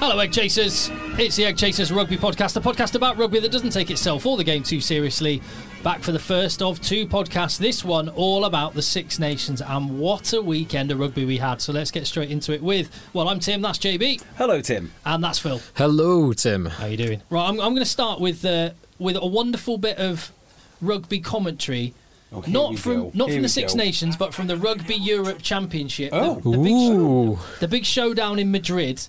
Hello, Egg Chasers. It's the Egg Chasers Rugby Podcast, a podcast about rugby that doesn't take itself or the game too seriously. Back for the first of two podcasts. This one all about the Six Nations and what a weekend of rugby we had. So let's get straight into it with. Well, I'm Tim. That's JB, Hello, Tim. and that's Phil. Hello, Tim. How are you doing? Right, I'm, I'm going to start with uh, with a wonderful bit of rugby commentary. Oh, not from go. not Here from the Six go. Nations, but from the Rugby Europe Championship. Oh. the, the big show, the big showdown in Madrid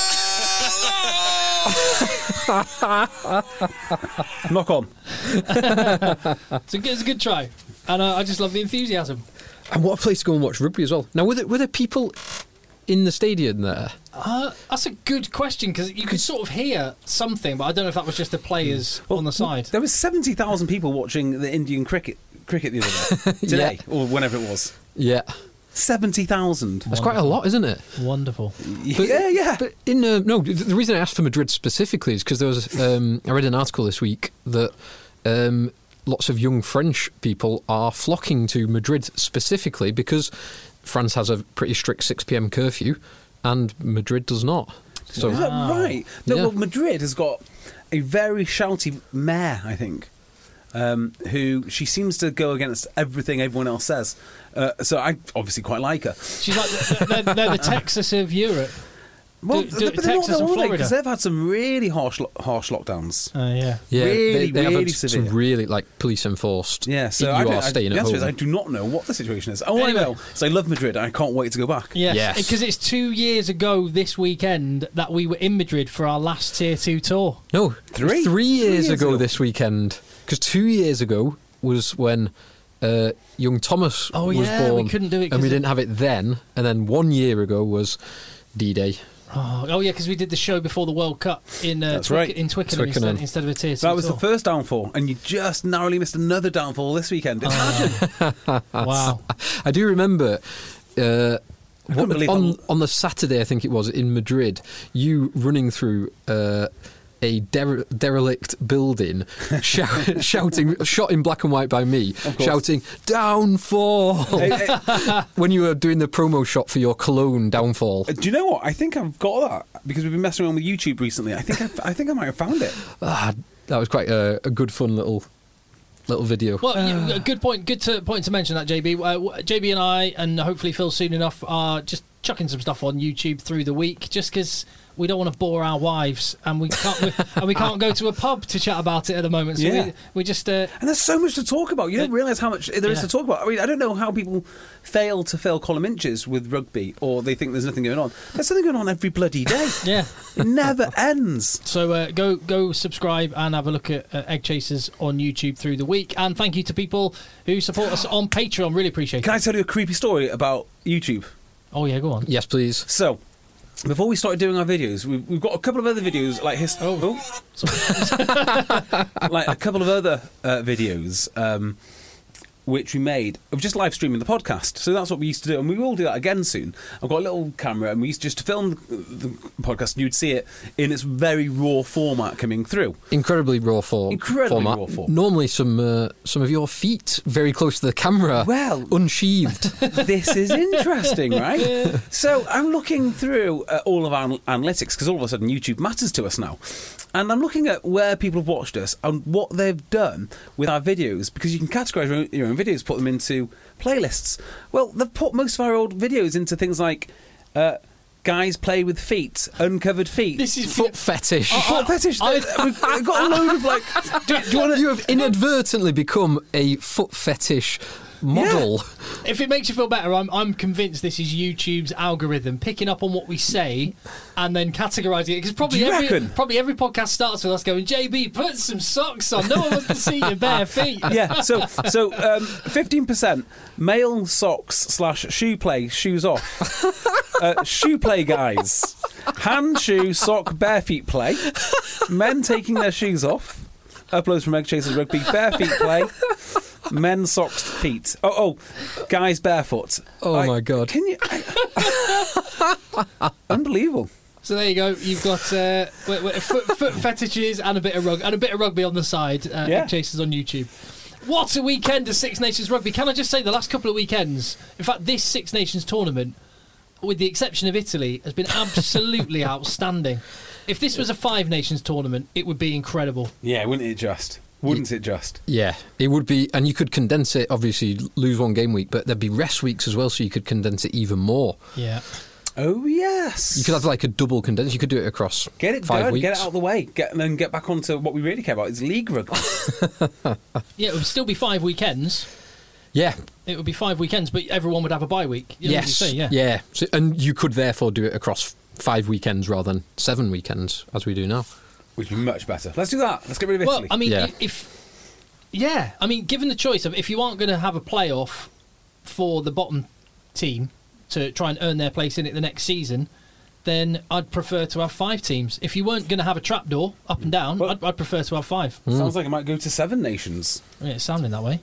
Knock on. It's a, good- it's a good try, and uh, I just love the enthusiasm. And what a place to go and watch rugby as well. Now, were there, were there people in the stadium there? Uh, that's a good question because you could sort of hear something, but I don't know if that was just the players on the side. There was 70,000 people watching the Indian cricket cricket the other day. Today, or whenever it was. Yeah. 70,000. That's quite a lot, isn't it? Wonderful. yeah, yeah. But in uh, no, the reason I asked for Madrid specifically is because there was um, I read an article this week that um, lots of young French people are flocking to Madrid specifically because France has a pretty strict six pm curfew and Madrid does not. So Is that right? No, Yeah. well, Madrid has got a very shouty mayor, I think, um, who she seems to go against everything everyone else says. Uh, so I obviously quite like her. She's like the, they're, they're the Texas of Europe. Well, Do- do- th- but they're not Texas and all Florida. because they've had some really harsh, lo- harsh lockdowns. Uh, yeah. yeah, really, they, they have really had some really like police enforced. Yeah, so you I, don't- are I, staying the at answer home. is I do not know what the situation is. All Anyway. I know is I love Madrid I can't wait to go back. Yes, Yes. because it's two years ago this weekend that we were in Madrid for our last Tier 2 tour. No, Three? Three Three years, years ago, ago. this weekend. Because two years ago was when uh, young Thomas Oh, was yeah, we couldn't do it and we it- didn't have it then. And then one year ago was D-Day. Oh, oh yeah, because we did the show before the World Cup in uh, That's Twic- right. in Twickenham, Twickenham. Instead, instead of a Tier 2 that was the first downfall, and you just narrowly missed another downfall this weekend. Oh. Imagine. Wow. I do remember. Uh, couldn't what- on how- on the Saturday, I think it was in Madrid, you running through uh, a dere- derelict building, shout, shouting, shot in black and white by me, shouting "Downfall" Hey, hey, when you were doing the promo shot for your cologne "Downfall." do you know what? I think I've got that because we've been messing around with YouTube recently. I think I, I think I might have found it. Ah, that was quite a, a good, fun little little video. Well, yeah, a good point. Good to, point to mention that JB. Uh, JB and I, and hopefully Phil soon enough, are just chucking some stuff on YouTube through the week, just because we don't want to bore our wives, and we can't, we, and we can't go to a pub to chat about it at the moment. So Yeah. we, we just uh, And there's so much to talk about. You don't realise how much there is yeah. to talk about. I mean, I don't know how people fail to fill column inches with rugby, or they think there's nothing going on. There's something going on every bloody day. yeah. It never ends. So uh, go go subscribe and have a look at uh, Egg Chasers on YouTube through the week. And thank you to people who support us on Patreon. Really appreciate Can it. Can I tell you a creepy story about YouTube? Oh yeah, go on. yes, please. So, before we started doing our videos, we've, we've got a couple of other videos like his. Oh. like a couple of other uh, videos um, which we made of just live streaming the podcast. So that's what we used to do, and we will do that again soon. I've got a little camera, and we used just to film the, the podcast, and you'd see it in its very raw format coming through. Incredibly raw for, Incredibly format. raw form. Normally, some uh, some of your feet very close to the camera, Well- unsheathed. this is interesting, right? So I'm looking through uh, all of our analytics because all of a sudden YouTube matters to us now, and I'm looking at where people have watched us and what they've done with our videos because you can categorize your own, your own videos, put them into playlists. Well, they've put most of our old videos into things like. Uh, Guys play with feet, uncovered feet. This is Foot fetish. foot fetish. I- We've got a load of like. Do, do you want you have inadvertently become a foot fetish model. If it makes you feel better, I'm, I'm convinced this is YouTube's algorithm picking up on what we say and then categorising it. Because probably every reckon? probably every podcast starts with us going, "JB, put some socks on. No one wants to see your bare feet." yeah. So so um, fifteen percent male socks slash shoe play shoes off. Uh, shoe play guys, hand shoe sock bare feet play. Men taking their shoes off. Uploads from Egg Chasers Rugby. Bare feet play. Men socks feet. Oh oh, guys barefoot. Oh I- my God. Can you? Unbelievable. So there you go. You've got uh, w- w- foot, foot fetishes and a bit of rug and a bit of rugby on the side. Uh, Yeah. Egg Chasers on YouTube. What a weekend of Six Nations rugby! Can I just say the last couple of weekends? In fact, this Six Nations tournament, with the exception of Italy, has been absolutely outstanding. If this was a Five Nations tournament, it would be incredible. Yeah, wouldn't it just? Wouldn't it just? Yeah, it would be, and you could condense it. Obviously, lose one game week, but there'd be rest weeks as well, so you could condense it even more. Yeah. Oh yes. You could have like a double condense. You could do it across Get it five done, weeks. get it out of the way, get, and then get back onto what we really care about is league rugby. Yeah, it would still be five weekends. Yeah. It would be five weekends, but everyone would have a bye week. You know what you yes. say, yeah. So, and you could therefore do it across five weekends rather than seven weekends, as we do now. Which would be much better. Let's do that. Let's get rid of Italy. Well, Italy. I mean, Yeah. i- if yeah, I mean, given the choice of if you aren't going to have a playoff for the bottom team to try and earn their place in it the next season, then I'd prefer to have five teams. If you weren't going to have a trapdoor up and down, Well- I'd, I'd prefer to have five. Sounds like it might go to seven nations. Yeah, it's sounding that way.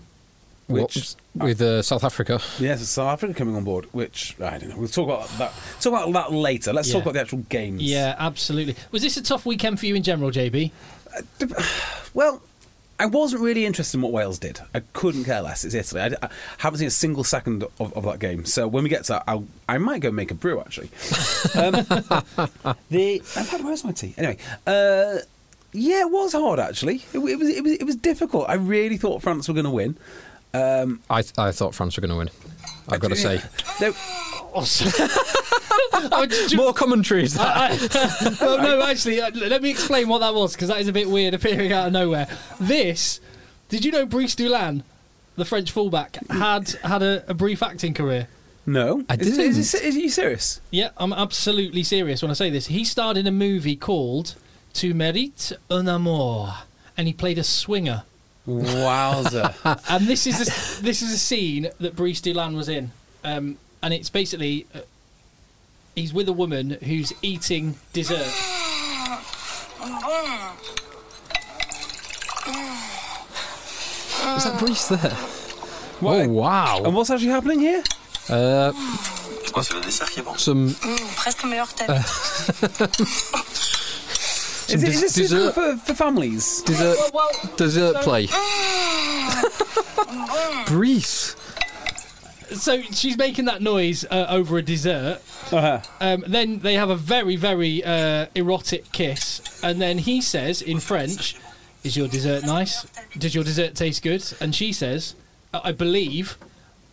Which with uh, South Africa. yes, South Africa coming on board. Which I don't know. We'll talk about that. Talk about that later. Let's Yeah. talk about the actual games. Yeah, absolutely. Was this a tough weekend for you in general, JB? Well, I wasn't really interested in what Wales did. I couldn't care less. It's Italy. I, I haven't seen a single second of, of that game. So when we get to that, I'll, I might go make a brew. Actually, um, the I've had where's my tea? Anyway, uh, yeah, it was hard. Actually, it, it was it was it was difficult. I really thought France were going to win. Um, I, th- I thought France were going to win. I've got to say. They- Oh, j- j- More commentary is that? I, well, no, actually, uh, let me explain what that was because that is a bit weird appearing out of nowhere. This, did you know Brice Dulin, the French fullback, had had a, a brief acting career? no, I is, didn't. Is, is, is you serious? Yeah, I'm absolutely serious when I say this. He starred in a movie called Tu mérites un amour, and he played a swinger. Wowza! And this is a, this is a scene that Brice Dulin was in, um, and it's basically uh, he's with a woman who's eating dessert. Is that Brees there? What- Oh, wow. and what's actually happening here? Uh, Oh, c'est le dessert qui est bon. some Presque meilleur que ta vie. Is, it, is this suitable dessert- for, for families? dessert, Well, dessert play. Brees. so she's making that noise uh, over a dessert. Uh-huh. Um, then they have a very, very uh, erotic kiss, and then he says in French, "Is your dessert nice? Does your dessert taste good?" And she says, "I I believe."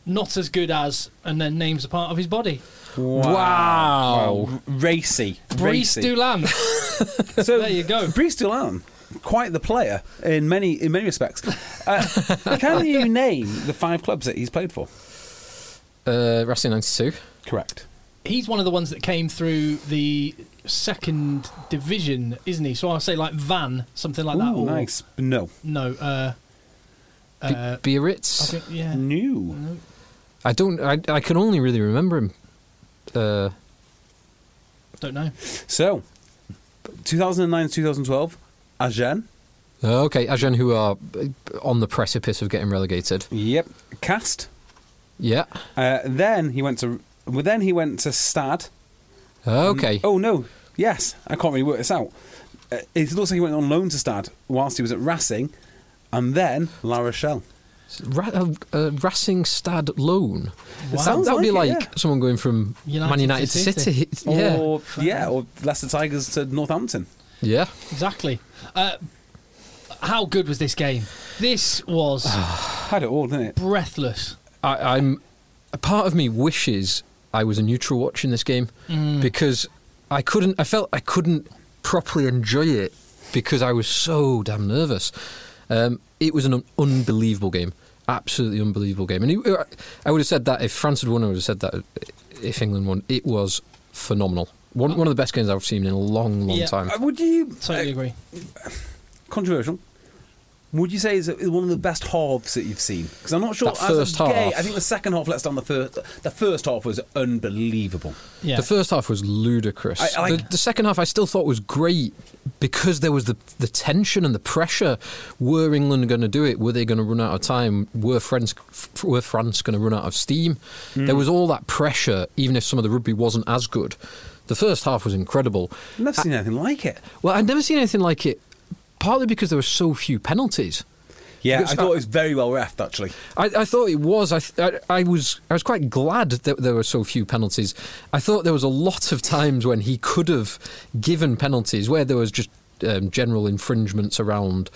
Not as good as, and then names a part of his body. Wow. Wow. Racy. Brice Racy. Dulin. So There you go. Brice Dulin, quite the player in many in many respects. Uh, can you name the five clubs that he's played for? Uh, Racing 92. Correct. He's one of the ones that came through the second division, isn't he? So I'll say like Van, something like that. Ooh, or- nice. No. No. Uh, B- uh, I think, yeah. New. I don't. I, I can only really remember him. Uh, Don't know. So, 2009 2012, Agen. Okay, Agen, who are uh, on the precipice of getting relegated. Yep. Cast. Yeah. Uh, then he went to. Well, then he went to Stad. Okay. Oh no. Yes, I can't really work this out. Uh, it looks like he went on loan to Stad whilst he was at Racing, and then La Rochelle. Ra- uh, uh, Racing Stad loan. That, that would be like like it, yeah. someone going from United Man United to City. City. yeah. Or yeah, or Leicester Tigers to Northampton. yeah. Exactly. Uh, how good was this game? This was Had it all, didn't it? breathless. I, I'm a part of me wishes I was a neutral watching this game because I couldn't. I felt I couldn't properly enjoy it because I was so damn nervous. Um, it was an un- unbelievable game, absolutely unbelievable game, and it, I would have said that if France had won. I would have said that if England won. It was phenomenal. One, one of the best games I've seen in a long, long Yeah. time. Uh, would you Totally uh, agree. controversial? Would you say is one of the best halves that you've seen? Because I'm not sure. That as first a gay, half. I think the second half lets down the first. The first half was unbelievable. Yeah. The first half was ludicrous. I- I like- the, the second half I still thought was great because there was the the tension and the pressure. Were England going to do it? Were they going to run out of time? Were France were France going to run out of steam? Hmm. There was all that pressure, even if some of the rugby wasn't as good. The first half was incredible. I've never seen anything like it. Well, I'd never seen anything like it. Partly because there were so few penalties. Yeah, Because I thought I- it was very well refed actually. I, I thought it was. I, th- I, I was. I was quite glad that there were so few penalties. I thought there was a lot of times when he could have given penalties where there was just um, general infringements around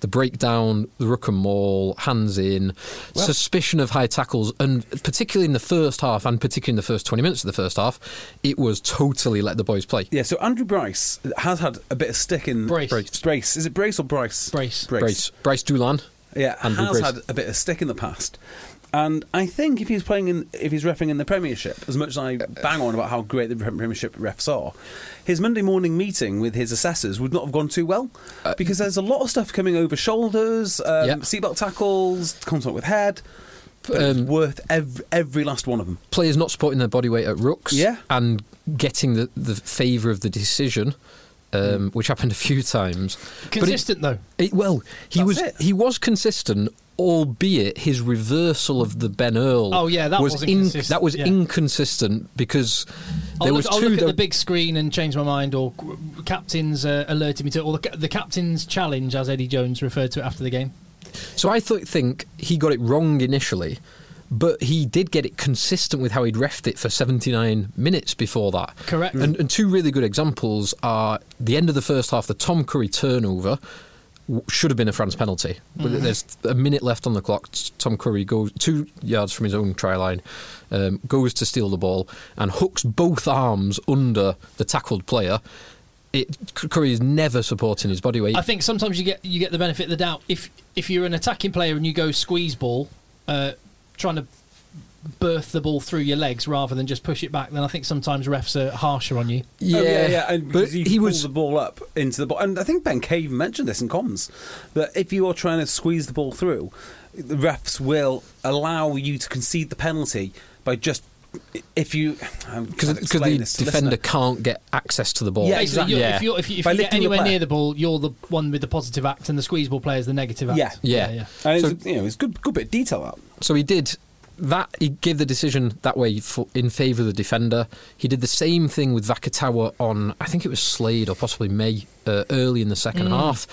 the breakdown, the ruck and maul, hands in, suspicion of high tackles, and particularly in the first half, and particularly in the first twenty minutes of the first half, it was totally let the boys play. Yeah, so Andrew Bryce has had a bit of stick in Brace. Brace. Brace. Is it Brace or Bryce? Brace. Bryce, Bryce Dulin. Yeah, Andrew has Brace. had a bit of stick in the past. And I think if he's playing in, if he's refing in the Premiership, as much as I bang on about how great the Premiership refs are, his Monday morning meeting with his assessors would not have gone too well because there's a lot of stuff coming over shoulders, um, Uh, Yeah. seatbelt tackles, contact with head. But it's Um, worth every, every last one of them. players not supporting their body weight at rucks Yeah. and getting the, the favour of the decision, um, which happened a few times. But it- Consistent though. it- well, he That's was it. he was consistent, albeit his reversal of the Ben Earl. Oh, yeah, that was wasn't in- that was yeah. inconsistent because I'll there look, was I'll two. look at the big screen and change my mind, or captains uh, alerted me to, or the, the captain's challenge, as Eddie Jones referred to it after the game. So I thought, think he got it wrong initially, but he did get it consistent with how he'd refed it for 79 minutes before that. Correct. And, and two really good examples are the end of the first half, the Tom Curry turnover. Should have been a France penalty. But Mm-hmm. There's a minute left on the clock. Tom Curry goes two yards from his own try line, um, goes to steal the ball, and hooks both arms under the tackled player. It, Curry is never supporting his body weight. I think sometimes you get you get the benefit of the doubt if if you're an attacking player and you go squeeze ball, uh, trying to birth the ball through your legs rather than just push it back. Then I think sometimes refs are harsher on you. yeah, Oh, yeah, yeah. And but because you he pull was the ball up into the ball, and I think Ben Kay mentioned this in comms that if you are trying to squeeze the ball through, the refs will allow you to concede the penalty by just if you um, because the defender can't get access to the ball. Yeah, exactly. you're, Yeah. if, you're, if you, if you get lifting the anywhere near the ball, you're the one with the positive act, and the squeeze ball player is the negative act. Yeah. Yeah. yeah. And So- it's, you know, it's good, good bit of detail that. So he did that. He gave the decision that way for, in favour of the defender. He did the same thing with Vakatawa on, I think it was Slade or possibly May, uh, early in the second half.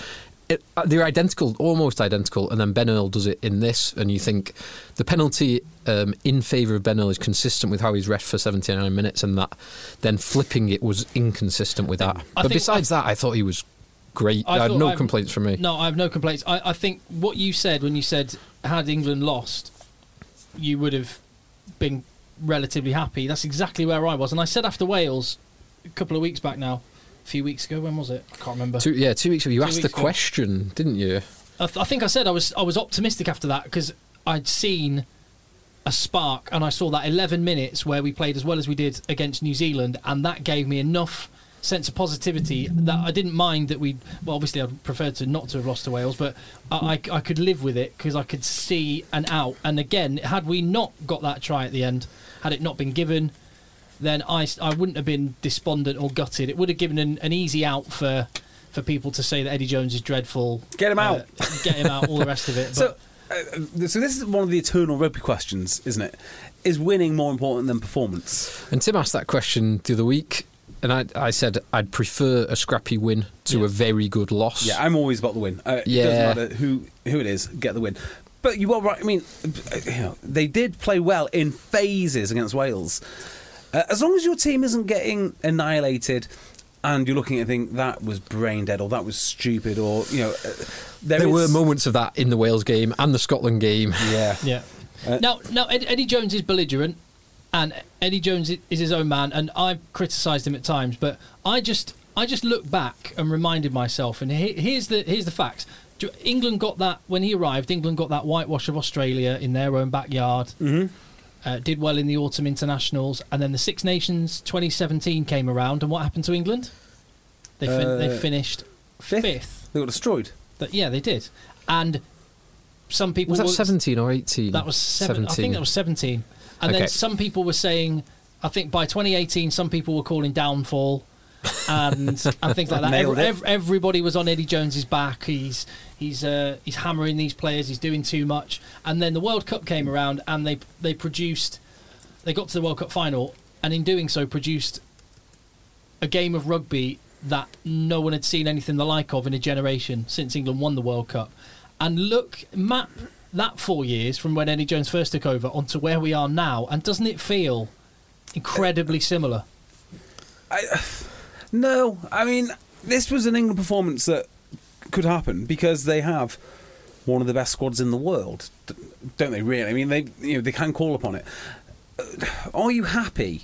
It, uh, they're identical, almost identical, and then Ben Earl does it in this, and you think the penalty um, in favour of Ben Earl is consistent with how he's ref for 79 minutes, and that then flipping it was inconsistent with that. I but besides that, I thought he was great. I, had no I've- complaints from me. No, I have no complaints. I, I think what you said when you said had England lost, you would have been relatively happy. That's exactly where I was. And I said after Wales a couple of weeks back now, a few weeks ago. When was it? I can't remember. Two, yeah, two weeks ago, you Two asked the ago. question, didn't you? I, th- I think I said I was I was optimistic after that because I'd seen a spark and I saw that 11 minutes where we played as well as we did against New Zealand and that gave me enough sense of positivity that I didn't mind that we well obviously I'd prefer to not to have lost to Wales but I, I, I could live with it because I could see an out and again had we not got that try at the end had it not been given then I, I wouldn't have been despondent or gutted it would have given an, an easy out for for people to say that Eddie Jones is dreadful. Get him out. uh, get him out. All the rest of it. But So, uh, so this is one of the eternal rugby questions, isn't it? Is winning more important than performance? And Tim asked that question the other week, and I, I said I'd prefer a scrappy win to Yeah. a very good loss. Yeah, I'm always about the win. Uh, It Yeah. doesn't matter who who it is, get the win. But you are right. I mean, uh, you know, they did play well in phases against Wales. Uh, as long as your team isn't getting annihilated, and you're looking at think that was brain dead or that was stupid or you know, uh, there, there were moments of that in the Wales game and the Scotland game. Yeah, Yeah. Uh, now, now Eddie Jones is belligerent, and Eddie Jones is his own man, and I've criticised him at times, but I just, I just look back and reminded myself, and he, here's the, here's the facts. England got that when he arrived. England got that whitewash of Australia in their own backyard. Mm-hmm. Uh, did well in the autumn internationals, and then the Six Nations 2017 came around, and what happened to England? They fin- Uh, they finished fifth? fifth. they got destroyed. That yeah, they did, and some people Was that were- 17 or 18? that was seven. I think that was seventeen. And Okay. then some people were saying, I think by 2018, some people were calling downfall. and and things like that. Nailed Every- everybody was on Eddie Jones's back. He's he's uh, he's hammering these players. He's doing too much. And then the World Cup came around, and they they produced. They got to the World Cup final, and in doing so, produced a game of rugby that no one had seen anything the like of in a generation since England won the World Cup. And look, map that four years from when Eddie Jones first took over onto where we are now, and doesn't it feel incredibly similar? No, I mean this was an England performance that could happen because they have one of the best squads in the world, don't they? Really? I mean, they you know they can call upon it. Uh, Are you happy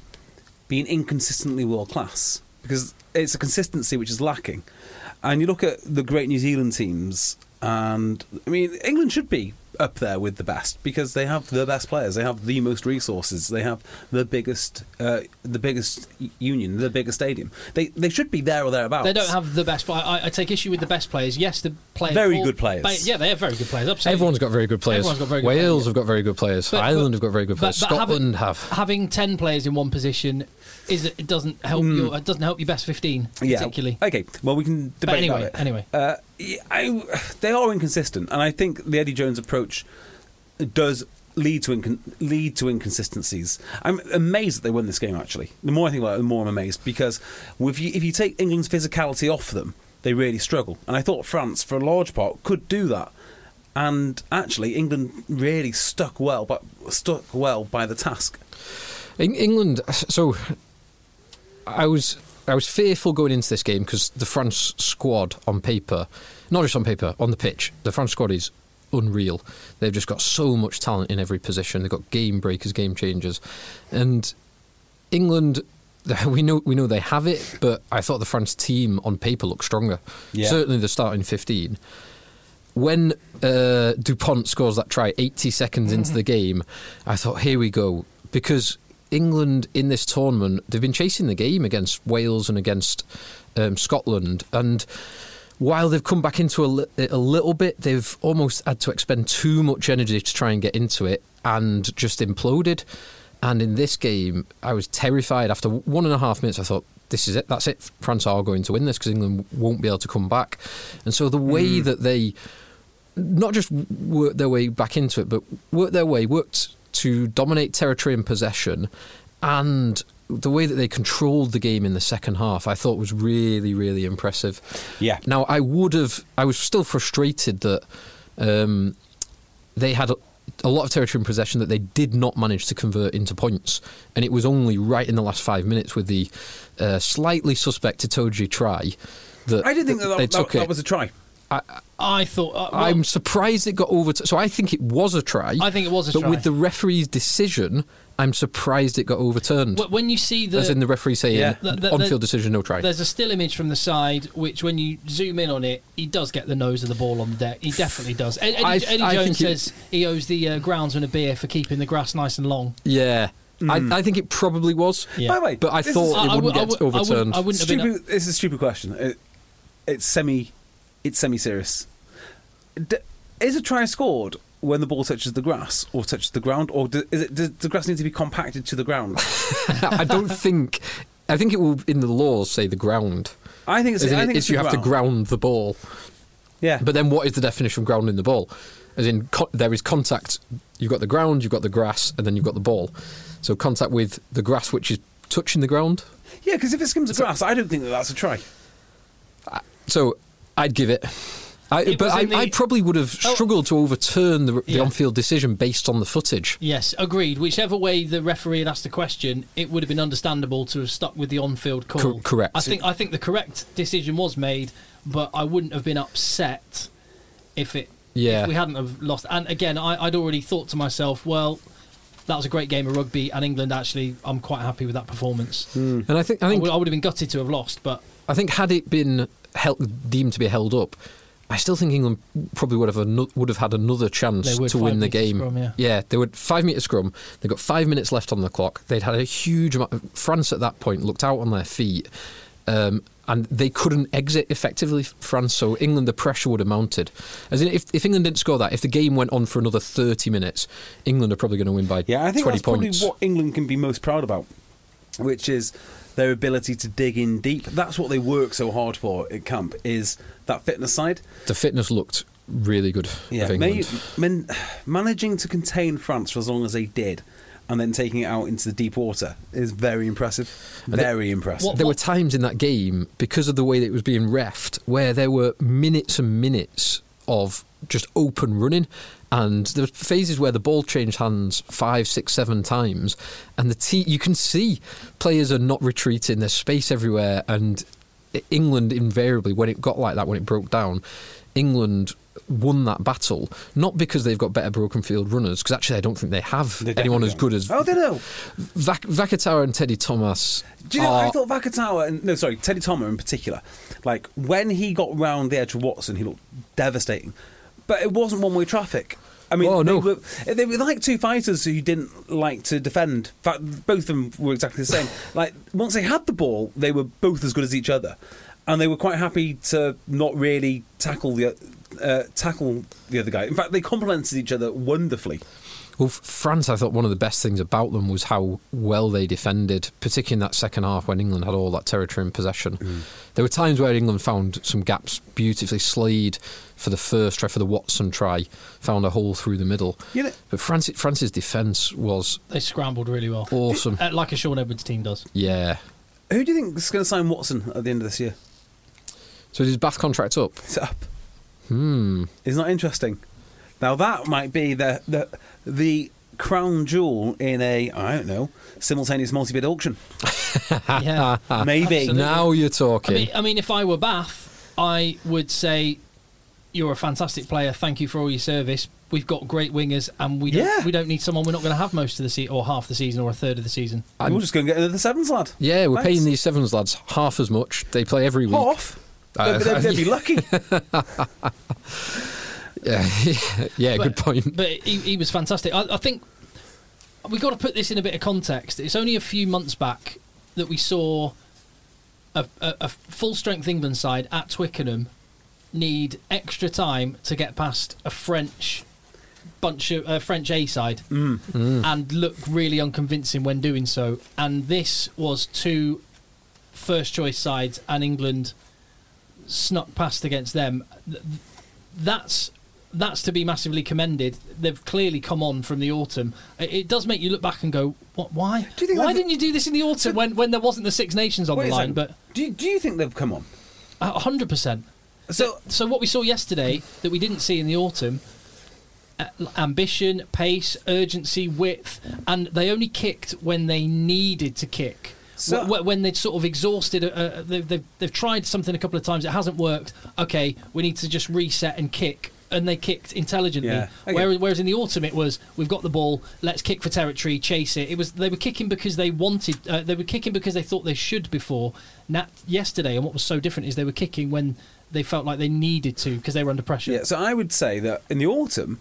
being inconsistently world class? Because it's a consistency which is lacking. And you look at the great New Zealand teams, and I mean, England should be up there with the best because they have the best players, they have the most resources, they have the biggest, uh, the biggest union, the biggest stadium. They they should be there or thereabouts. They don't have the best. But I, I take issue with the best players. Yes, the players. Very all- good players. but- yeah, they have very good players. Absolutely. Everyone's got very good players. Everyone's got very good Wales players. have got very good players. But- Ireland but- have got very good but- players. but having- Scotland have. having ten players in one position is it doesn't help your it doesn't help your best fifteen particularly. Yeah. Okay. Well, we can debate anyway, about it. anyway. uh, yeah, I, they are inconsistent, and I think the Eddie Jones approach does lead to lead to inconsistencies. I'm amazed that they won this game. Actually, the more I think about it, the more I'm amazed because if you if you take England's physicality off them, they really struggle. And I thought France, for a large part, could do that. And actually, England really stuck well, but stuck well by the task. In England, so I was I was fearful going into this game because the France squad on paper, not just on paper, on the pitch, the France squad is unreal. They've just got so much talent in every position. They've got game breakers, game changers, and England. We know we know they have it, but I thought the France team on paper looked stronger. Yeah. Certainly, the starting fifteen. When uh, Dupont scores that try 80 seconds into the game, I thought, here we go. Because England in this tournament, they've been chasing the game against Wales and against um, Scotland. And while they've come back into a, a little bit, they've almost had to expend too much energy to try and get into it and just imploded. And in this game, I was terrified. After one and a half minutes, I thought, this is it. That's it. France are going to win this because England won't be able to come back. And so the way that they not just worked their way back into it, but worked their way, worked to dominate territory and possession, and the way that they controlled the game in the second half, I thought was really, really impressive. Yeah. Now, I would have, I was still frustrated that um, they had a, a lot of territory in possession that they did not manage to convert into points, and it was only right in the last five minutes with the uh, slightly suspect Itoje try that I didn't think that they that, took that, it. that was a try. I thought. Uh, well, I'm surprised it got over. so I think it was a try. I think it was a but try. But with the referee's decision, I'm surprised it got overturned. when you see the As in the referee saying Yeah. The- the- on-field decision, no try. There's a still image from the side, which when you zoom in on it, he does get the nose of the ball on the deck. He definitely does. Eddie, I- Eddie I Jones think it- says he owes the uh, groundsman a beer for keeping the grass nice and long. Yeah, I, I think it probably was. Yeah. By the way, But I thought is- it I- I wouldn't would- I get would- I wouldn't- overturned. I wouldn't have been. stupid. It's a stupid question. It, it's semi. It's semi-serious. D- is a try scored when the ball touches the grass or touches the ground, or do, is it, does the grass need to be compacted to the ground? I don't think. I think it will in the laws say the ground. I think it's. As in, I think it's it's you have to ground the ball. Yeah, But then, what is the definition of grounding the ball? As in, co- there is contact. You've got the ground, you've got the grass, and then you've got the ball. So contact with the grass, which is touching the ground. yeah, because if it skims the grass, I don't think that that's a try. So I'd give it. I, but I, the- I probably would have Oh. struggled to overturn the, the Yeah. on-field decision based on the footage. Yes, agreed. Whichever way the referee had asked the question, it would have been understandable to have stuck with the on-field call. Cor- correct. I think I think the correct decision was made, but I wouldn't have been upset if it Yeah. if we hadn't have lost. And again, I, I'd already thought to myself, well, that was a great game of rugby, and England actually, I'm quite happy with that performance. Hmm. And I think I I think would, I would have been gutted to have lost, but I think had it been held, deemed to be held up, I still think England probably would have ano- would have had another chance would, to win the game. scrum, yeah. they would five meter scrum. They got five minutes left on the clock. They'd had a huge amount. France at that point looked out on their feet. Um, and they couldn't exit effectively, France. So England, the pressure would have mounted. As in, if, if England didn't score that, if the game went on for another thirty minutes, England are probably going to win by Yeah, I think twenty that's points. probably what England can be most proud about, which is their ability to dig in deep. That's what they work so hard for at camp. Is that fitness side? the fitness looked really good Yeah, may, man, managing to contain France for as long as they did, and then taking it out into the deep water is very impressive. Very impressive. What- there were times in that game because of the way that it was being refed where there were minutes and minutes of just open running and there were phases where the ball changed hands five six seven times and the te- you can see players are not retreating there's space everywhere and england invariably when it got like that when it broke down england won that battle not because they've got better broken field runners because actually i don't think they have They anyone as good as. Oh, they know. Vakatawa and Teddy Thomas Do you know? I thought Vakatawa and no, sorry, Teddy Thomas in particular. Like when he got round the edge of Watson, he looked devastating. But it wasn't one way traffic. I mean, Oh, they, were, they were like two fighters who didn't like to defend. In fact, both of them were exactly the same. like once they had the ball, they were both as good as each other, and they were quite happy to not really tackle the uh, tackle the other guy. In fact, they complemented each other wonderfully. Well, France, I thought one of the best things about them was how well they defended, particularly in that second half when England had all that territory in possession. Mm. There were times where England found some gaps beautifully. Slade for the first try, for the Watson try, found a hole through the middle. You know- but France, France's defence was they scrambled really well. awesome. Uh, like a Shaun Edwards team does. Yeah. Who do you think is going to sign Watson at the end of this year? So is his Bath contract up? It's up. Hmm. Isn't that interesting? Now that might be the the the crown jewel in a I don't know simultaneous multi-bid auction. Yeah. Maybe. Absolutely. Now you're I talking. mean, I mean, if I were Bath, I would say you're a fantastic player. Thank you for all your service. We've got great wingers, and we don't, Yeah. we don't need someone we're not going to have most of the season or half the season or a third of the season. We're just going to get the sevens lad. yeah, we're Thanks. paying these sevens lads half as much. They play every week. Half. Uh, they'd, they'd, they'd be lucky. Yeah, yeah, But- good point. But he, he was fantastic. I, I think we've got to put this in a bit of context. It's only a few months back that we saw a, a, a full strength England side at Twickenham need extra time to get past a French bunch of uh, French A side and look really unconvincing when doing so. And this was two first choice sides, and England snuck past against them. That's that's to be massively commended. They've clearly come on from the autumn. It, does make you look back and go, "What? Why? Do you think why didn't you do this in the autumn when, when there wasn't the Six Nations on the line?" But do you, do you think they've come on? a hundred percent. So So what we saw yesterday that we didn't see in the autumn, uh, ambition, pace, urgency, width, and they only kicked when they needed to kick. So- Wh- wh- when they'd sort of exhausted, uh, uh, they've, they've, they've tried something a couple of times, it hasn't worked. Okay, we need to just reset and kick. And they kicked intelligently. Yeah, okay. Whereas, whereas in the autumn it was, we've got the ball, let's kick for territory, chase it. It was they were kicking because they wanted, uh, they were kicking because they thought they should before. Nat, yesterday, and what was so different is they were kicking when they felt like they needed to because they were under pressure. yeah, so I would say that in the autumn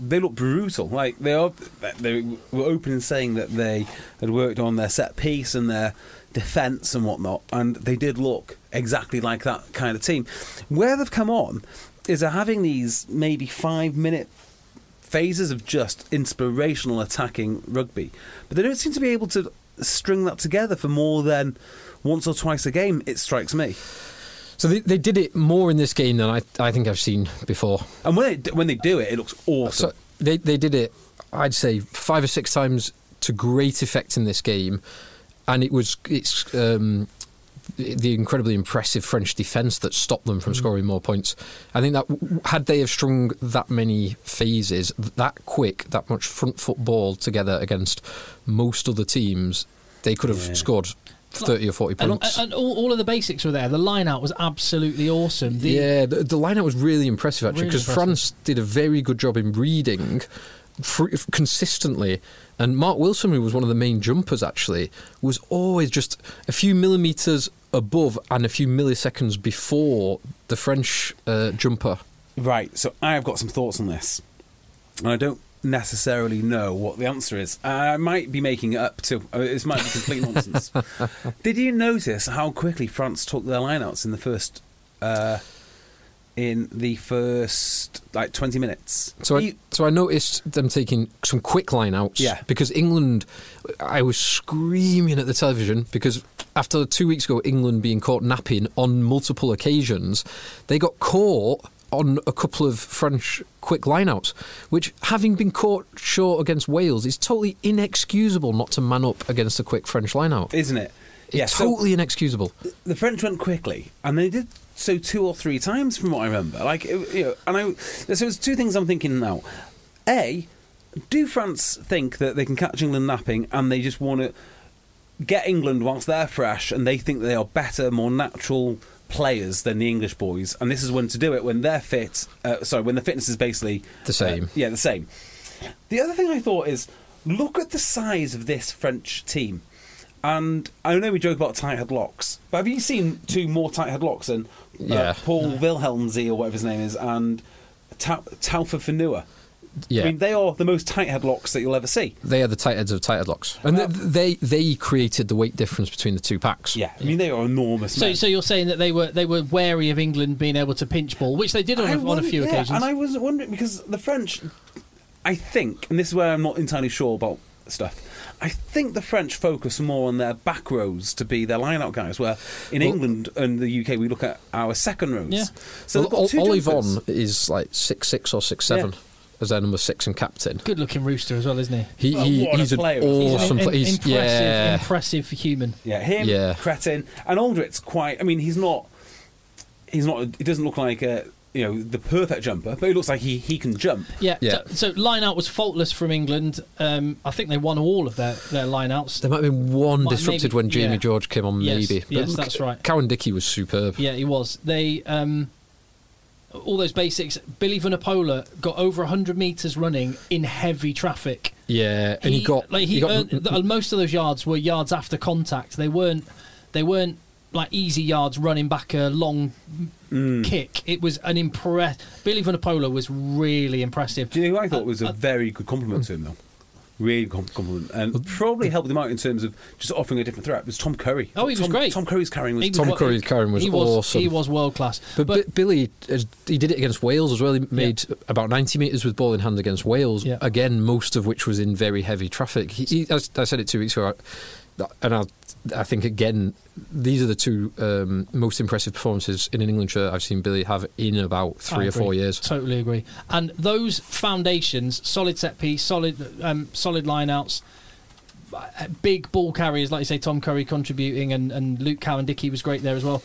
they look brutal. Like they are, they were open in saying that they had worked on their set piece and their defence and whatnot, and they did look exactly like that kind of team. Where they've come on is they're having these maybe five minute phases of just inspirational attacking rugby, but they don't seem to be able to string that together for more than once or twice a game. It strikes me. So they, they did it more in this game than I, I think I've seen before. And when they, when they do it, it looks awesome. So they they did it, I'd say five or six times to great effect in this game, and it was it's um, the incredibly impressive French defence that stopped them from scoring more points. I think that had they have strung that many phases that quick, that much front football together against most other teams, they could have Yeah. scored. 30 or 40 points. and all, all of the basics were there. The line out was absolutely awesome. The, yeah, the, the lineup was really impressive actually because impressive. France did a very good job in reading fr- consistently. And Mark Wilson, who was one of the main jumpers actually, was always just a few millimeters above and a few milliseconds before the French uh, jumper. Right, so I've got some thoughts on this. And I don't necessarily know what the answer is. I might be making it up too. I mean, This might be complete nonsense. Did you notice how quickly France took their lineouts in the first uh, in the first like 20 minutes? So I, so I noticed them taking some quick lineouts. Yeah. Because England, I was screaming at the television because after two weeks ago, England being caught napping on multiple occasions, they got caught on a couple of French quick lineouts, which, having been caught short against Wales, is totally inexcusable not to man up against a quick French lineout. isn't it? Yeah, so totally inexcusable. the French went quickly, and they did so two or three times, from what I remember. Like, you know, and I so there's two things I'm thinking now. A, do France think that they can catch England napping, and they just want to get England whilst they're fresh, and they think they are better, more natural players than the English boys, and this is when to do it when they're fit. Uh, sorry, when the fitness is basically The same. uh, yeah, the same. The other thing I thought is look at the size of this French team. And I know we joke about tight head locks, but have you seen two more tight head locks than uh, Yeah. Paul Willemse or whatever his name is and Ta- Taofifénua? Yeah. I mean, they are the most tight head locks that you'll ever see. they are the tight heads of tight headlocks. And Well- they, they created the weight difference between the two packs. Yeah, I mean, they are enormous. So, men. so you're saying that they were they were wary of England being able to pinch ball, which they did on, I a, on a few yeah, occasions. And I was wondering because the French, I think, and this is where I'm not entirely sure about stuff. I think the French focus more on their back rows to be their line-out guys, where in Well- England and the UK we look at our second rows. Yeah. So well, they've got two Ol- jumpers. Ollivon is like six six or six seven Yeah. As their number six and captain. Good looking rooster as well, isn't he? He, he what he's an player he awesome He's an player. im- He's impressive, yeah. impressive human. Yeah, him, Yeah. Cretin, and Alldritt's quite. I mean, he's not. He's not. He doesn't look like a you know the perfect jumper, but he looks like he, he can jump. Yeah. Yeah. So, so line out was faultless from England. Um, I think they won all of their, their line outs. There might have been one Might- disrupted maybe- when Jamie yeah. George came on, Yes, maybe. yes, look, that's right. Cowan Dickie was superb. Yeah, he was. They um, all those basics. Billy Vunipola got over 100 meters running in heavy traffic. Yeah, and he, got like he, got earned, th- most of those yards were yards after contact. They weren't they weren't like easy yards running back a long Mm. kick. It was an impress. Billy Vunipola was really impressive. Do you know who I thought Uh, was a uh, very good compliment to him though? Really compliment, and probably helped them out in terms of just offering a different threat. It Was Tom Curry? Oh, he was great. Tom Curry's carrying was was Tom Curry's carrying was he was, awesome. He was world class. But, Bi- Billy, uh, he did it against Wales as well. He made about 90 metres with ball in hand against Wales. Yeah. Again, most of which was in very heavy traffic. He, he, I, I said it two weeks ago, and I, I think again, these are the two um, most impressive performances in an England shirt I've seen Billy have in about three I or four years. Totally agree. And those foundations, solid set piece, solid, um, solid lineouts, big ball carriers, like you say, Tom Curry contributing, and, and Luke Cowan Dickie was great there as well.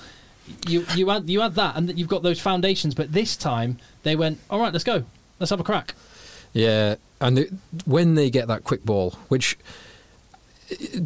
You you had you had that, and you've got those foundations. But this time they went, all right, let's go, let's have a crack. Yeah, and the, when they get that quick ball, which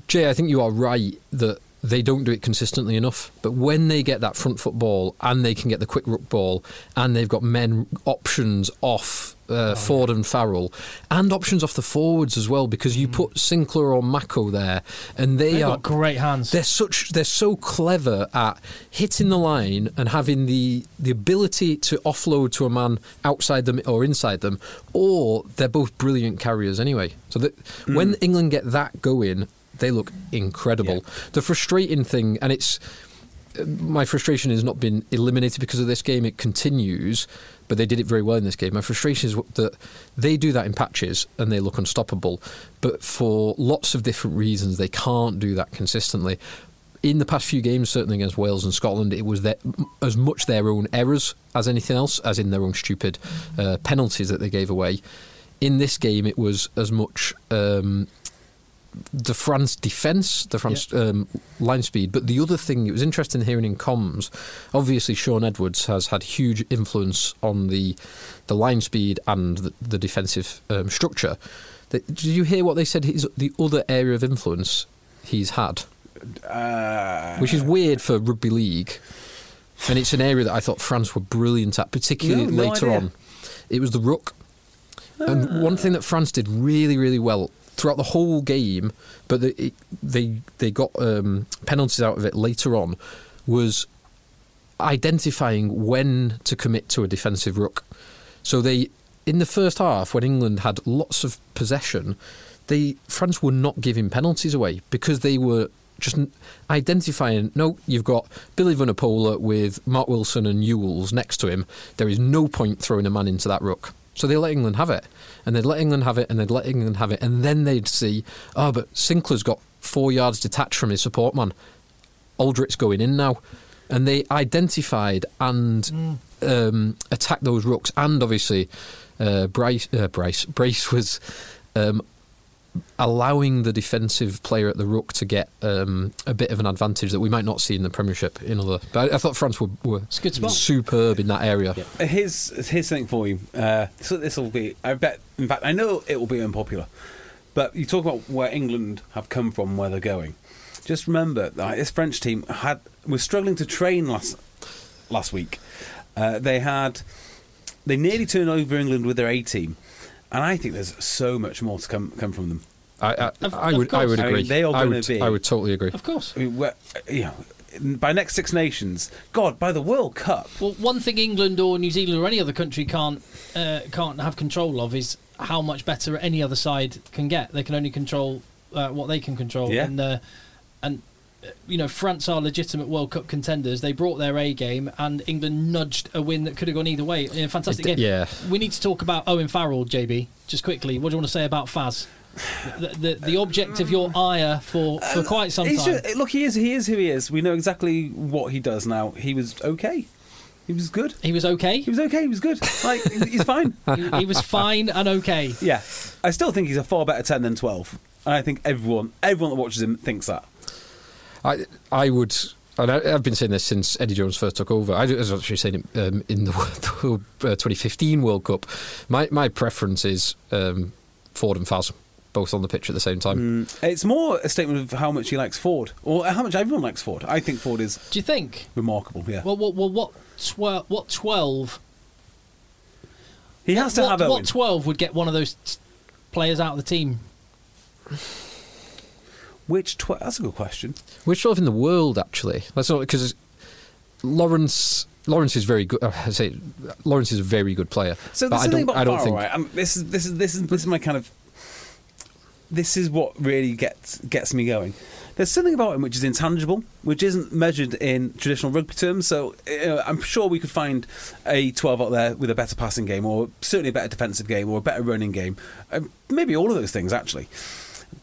Jay, I think you are right that they don't do it consistently enough. But when they get that front foot ball and they can get the quick ruck ball, and they've got men options off uh, Ford and Farrell, and options off the forwards as well, because you put Sinclair or Mako there, and they They've are great hands. they're such they're so clever at hitting the line and having the the ability to offload to a man outside them or inside them, or they're both brilliant carriers anyway. So that when England get that going, they look incredible. The frustrating thing, and it's my frustration has not been eliminated because of this game. It continues, but they did it very well in this game. My frustration is that they do that in patches and they look unstoppable, but for lots of different reasons, they can't do that consistently. in the past few games, certainly against Wales and Scotland, it was their, as much their own errors as anything else, as in their own stupid uh, penalties that they gave away. In this game, it was as much um, the France defence, the France um, line speed. But the other thing, it was interesting hearing in comms. Obviously, Shaun Edwards has had huge influence on the the line speed and the, the defensive um, structure. The- Did you hear what they said? His, the other area of influence he's had, Uh, which is weird for rugby league, and it's an area that I thought France were brilliant at, particularly No, no later idea. on. It was the ruck. And one thing that France did really, really well throughout the whole game, but they they, they got um, penalties out of it later on, was identifying when to commit to a defensive ruck. So they, in the first half, when England had lots of possession, they France were not giving penalties away because they were just identifying. No, you've got Billy Vunipola with Mark Wilson and Ewels next to him. There is no point throwing a man into that ruck. So they let England have it, and they'd let England have it, and they'd let England have it, and then they'd see, oh, but Sinclair's got four yards detached from his support man. Alldritt's going in now. And they identified and um, attacked those rucks. And obviously, uh, Bryce, uh, Bryce, Brace was um, allowing the defensive player at the ruck to get um, a bit of an advantage that we might not see in the Premiership in other. But I, I thought France were, were superb in that area. Here's here's something for you. Uh, so this will be. I bet. In fact, I know it will be unpopular. But you talk about where England have come from, where they're going. Just remember that this French team had was struggling to train last last week. Uh, they had they nearly turned over England with their A team, and I think there's so much more to come come from them. I, I, Of- I of would, I course. would I mean, agree. they are I gonna would, be- I would totally agree. Of course. I mean, we're- you know, by next Six Nations, God, by the World Cup, Well, one thing England or New Zealand or any other country can't uh, can't have control of is how much better any other side can get. They can only control uh, what they can control. Yeah. And and uh, you know, France are legitimate World Cup contenders. They brought their A game, and England nudged a win that could have gone either way in a fantastic It- game. yeah. We need to talk about Owen Farrell, JB. Just quickly, what do you want to say about Faz? The, the, the object of your ire for, for um, quite some He's time. just- look, he is he is who he is. We know exactly what he does now. He was okay. He was good. he was okay. He was okay. He was good. Like he's fine. he, he was fine and okay. Yeah, I still think he's a far better ten than twelve, and I think everyone everyone that watches him thinks that. I I would. And I, I've been saying this since Eddie Jones first took over. I was actually saying it um, in the, World- uh, 2015 World Cup. My my preference is um, Ford and Faz, both on the pitch at the same time. It's more a statement of how much he likes Ford, or how much everyone likes Ford. I think Ford is Do you think? remarkable. Yeah, Well, well, well what twelve? What twelve? he has to what, have Owen. what twelve would get one of those t- players out of the team? Which tw- that's a good question. Which 12 in the world, actually? That's not because Lawrence. Lawrence is very good. uh, I say Lawrence is a very good player. So but there's I something don't. about I don't think. right? This is this is this is this is my kind of. This is what really gets gets me going. There's something about him which is intangible, which isn't measured in traditional rugby terms. So uh, I'm sure we could find a 12 out there with a better passing game, or certainly a better defensive game, or a better running game. Uh, maybe all of those things actually.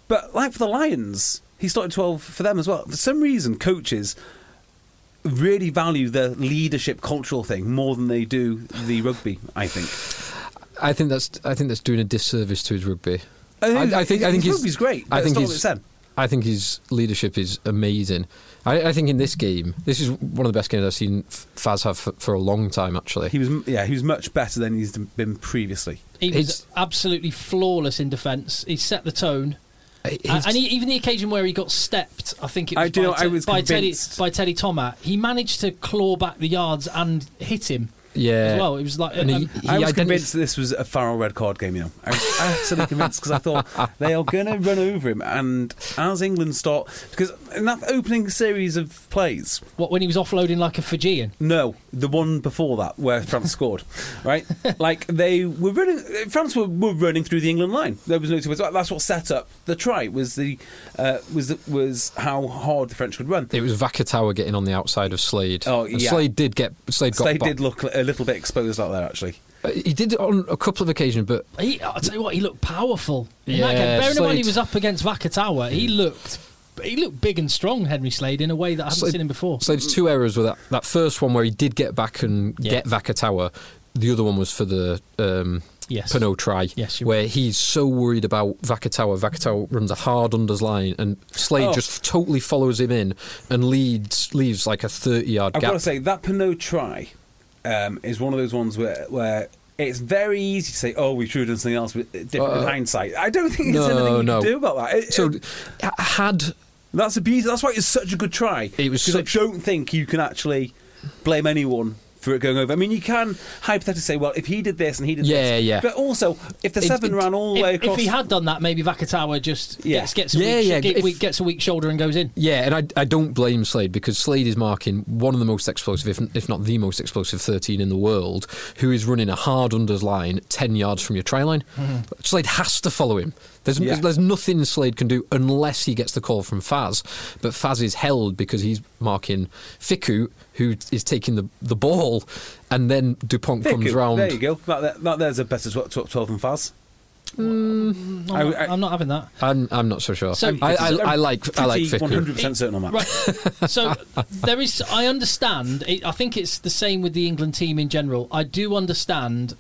But like for the Lions, he started 12 for them as well. For some reason, coaches really value the leadership cultural thing more than they do the rugby. I think. I think that's. I think that's doing a disservice to his rugby. I think- I, I think. I think his his rugby's great, I think it's not what his. said. I think his leadership is amazing. I, I think in this game, this is one of the best games I've seen Faz have for, for a long time. Actually, He was, yeah, he was much better than he's been previously. He was It's- absolutely flawless in defence. He set the tone. He's- and he, even the occasion where he got stepped, I think it I was, do by, know, I was by Teddy by Teddy Thomas. He managed to claw back the yards and hit him yeah. as well. It was like And he, um, he I was identif- convinced this was a Farrell red card game. You know, I was absolutely convinced because I thought they are going to run over him. And as England start, because in that opening series of plays, what when he was offloading like a Fijian. no, the one before that where France scored, right? Like they were running, France were, were running through the England line. There was no two ways. That's what set up the try. Was the uh, was the, was how hard the French could run. It was Vakatawa getting on the outside of Slade. Oh, And yeah. Slade did get Slade got Slade did look a little bit exposed out there, actually. Uh, He did it on a couple of occasions, but He, I'll tell you what, he looked powerful. In that Yeah, game. Bearing in mind he was up against Vakatawa, he looked he looked big and strong, Henry Slade, in a way that I haven't Slade- seen him before. So there's two errors with that. That first one where he did get back and Yeah. get Vakatawa. The other one was for the um, Yes. Penaud try, Yes, you're where he's so worried about Vakatawa. Vakatawa runs a hard unders line, and Slade Oh. just totally follows him in and leads leaves like a 30 yard I've gap. got to say that Penaud try um, is one of those ones where where it's very easy to say, "Oh, we should have done something else," with different in Uh, hindsight. I don't think there's no, anything you no. can do about that. It- so it- had that's a beauty. That's why it's such a good try. It was because I don't think you can actually blame anyone. For it going over, I mean, you can hypothetically say, well, if he did this and he did Yeah, this, yeah. But also, if the seven it- ran all the way across, if he had done that, maybe Vakatawa just Yeah. gets, gets, a Yeah, weak, yeah, get- if- gets a weak shoulder and goes in. Yeah, and I, I don't blame Slade because Slade is marking one of the most explosive, if, if not the most explosive 13 in the world, who is running a hard unders line 10 yards from your try line. Mm-hmm. Slade has to follow him. There's, Yeah. there's nothing Slade can do unless he gets the call from Faz. But Faz is held because he's marking Fickou, who is taking the, the ball, and then Dupont comes Fickou, round. There you go. That, that, there's a better tw- tw- twelve than Faz. Mm, I'm, I- not, I- I'm not having that. I'm, I'm not so sure. So- I, I, I like I like One hundred percent certain on that. Right. So there is. I understand. It, I think it's the same with the England team in general. I do understand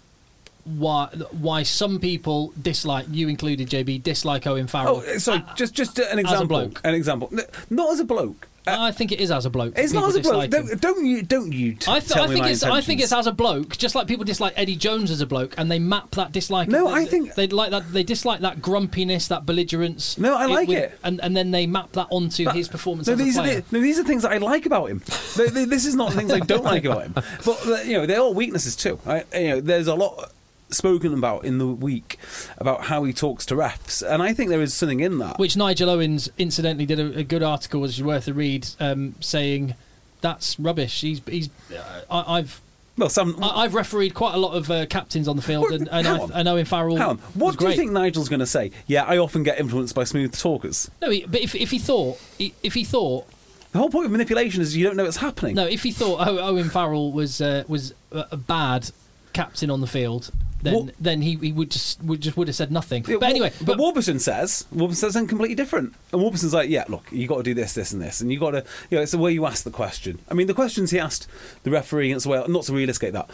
why why some people dislike you included, JB, dislike Owen Farrell. Oh, sorry. Just just an a example. bloke. An example. Not as a bloke. Uh, I think it is as a bloke. it's not as a bloke. Don't, don't you? Don't you? T- I, th- tell I think it's. I think it's as a bloke, just like people dislike Eddie Jones as a bloke, and they map that dislike. No, they, I think- they like that. They dislike that grumpiness, that belligerence. No, I like it. and and then they map that onto But- his performance No, as these a are the, no, these are things that I like about him. Th- th- this is not things I don't like about him. But you know, they're all weaknesses too. You know, there's a lot spoken about in the week about how he talks to refs, and I think there is something in that. Which Nigel Owens incidentally did a, a good article, which is worth a read, um, saying that's rubbish. He's he's. Uh, I, I've well, some. I, I've refereed quite a lot of uh, captains on the field, and, and I. I know in Farrell. Hang on. was What do you think Nigel's going to say? Yeah, I often get influenced by smooth talkers. No, he, but if if he thought if he thought The whole point of manipulation is you don't know what's happening. no, if he thought Owen Farrell was uh, was a bad captain on the field, then What- then he, he would just would just would have said nothing. But anyway, but, Warburton says Warburton says something completely different, and Warburton's like, "Yeah, look, you got to do this, this, and this, and you got to, you know, it's the way you ask the question. I mean, the questions he asked the referee, and it's well, not to realisticate that,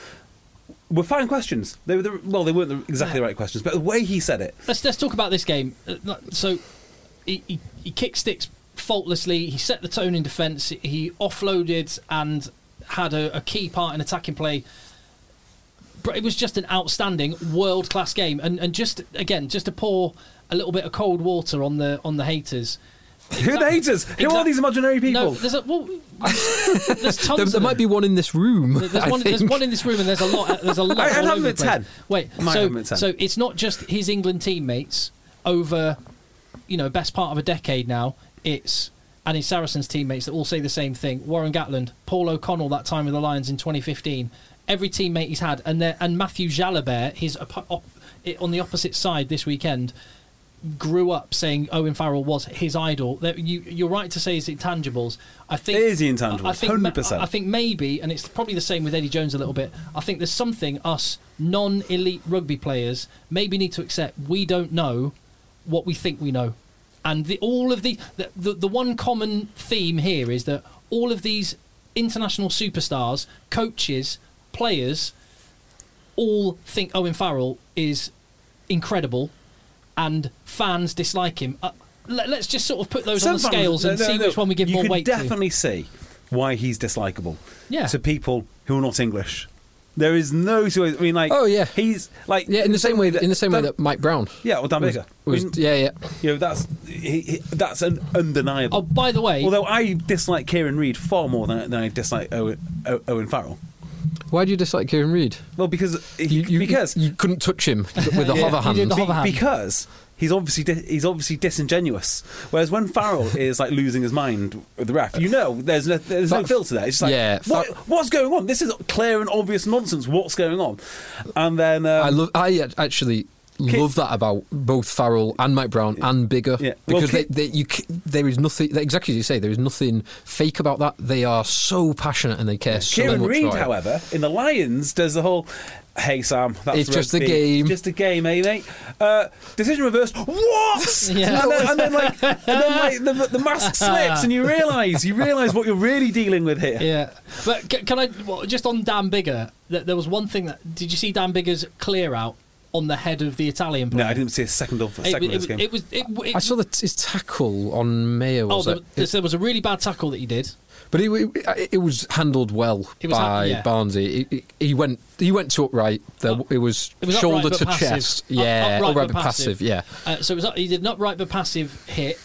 were fine questions. They were the, well, they weren't the, exactly the right questions, but the way he said it, let's let's talk about this game. Uh, So he, he, he kicked sticks faultlessly. He set the tone in defence. He offloaded and had a, a key part in attacking play. But it was just an outstanding world class game. And and just again, just to pour a little bit of cold water on the on the haters. who are the haters? Who are Exact- these imaginary people? No, there's a well, there's tons. There, of there might be one in this room. There's I one, there's one in this room, and there's a lot. Uh, there's a lot. I- I'd all have over at 10. Wait, so at 10. so it's not just his England teammates over, you know, best part of a decade now. It's and his Saracens teammates that all say the same thing. Warren Gatland, Paul O'Connell, that time with the Lions in 2015. Every teammate he's had, and there, and Matthew Jalibert, his op- op- on the opposite side this weekend, grew up saying Owen Farrell was his idol. You, you're right to say it's intangibles. I think It is the intangibles, I think 100%. I think maybe, and it's probably the same with Eddie Jones a little bit. I think there's something us non-elite rugby players maybe need to accept. We don't know what we think we know, and the, all of the, the the the one common theme here is that all of these international superstars, coaches, players, all think Owen Farrell is incredible, and fans dislike him. Uh, let, us just sort of put those on the Some fans- scales and no, no, see no. which one we give you more could weight to. I can definitely see why he's dislikable. Yeah. To people who are not English. There is no. I mean, like. Oh, yeah. He's like. Yeah, in the same way that in the same way that Mike Brown. Yeah, or Dan was, Baker. was- I mean, yeah, yeah. You know, that's he, he, that's an undeniable. Oh, by the way, Although I dislike Kieran Read far more than, than I dislike Owen, Owen Farrell. Why do you dislike Kieran Read? Well, because You, you, because you couldn't touch him with a Yeah, hover you hand. did the hover hand. because he's obviously di- he's obviously disingenuous. Whereas when Farrell is like losing his mind with the ref, you know there's no, there's no Fa- filter there. It's just like yeah, what, what's going on? This is clear and obvious nonsense. What's going on? And then um, I love. I actually Ki- love that about both Farrell and Mike Brown and Biggar Yeah. Well, because Ki- they, they, you, there is nothing exactly as you say. There is nothing fake about that. They are so passionate and they care so Kieran much. It. however, in the Lions does the whole. Hey Sam, that's It's just a game. Just a game, eh, mate? Uh, decision reversed. What? Yeah. And then, and then like, and then like the, the mask slips, and you realise you realise what you're really dealing with here. Yeah, but can I well, just on Dan Biggar? There was one thing that did you see Dan Biggar's clear out on the head of the Italian player? No, I didn't see a second of a It, second it, of this game. it was. It, it, I saw the, his tackle on Mayo. Oh, there, it? there, there was a really bad tackle that he did. But it, it, it was handled well It was by ha- yeah. Barnsley. He, he- he went he went to upright. There, Up- it was, It was shoulder upright to passive. chest. Up- Yeah, upright but but passive. Yeah. Uh, so it was, he did not upright but passive hit.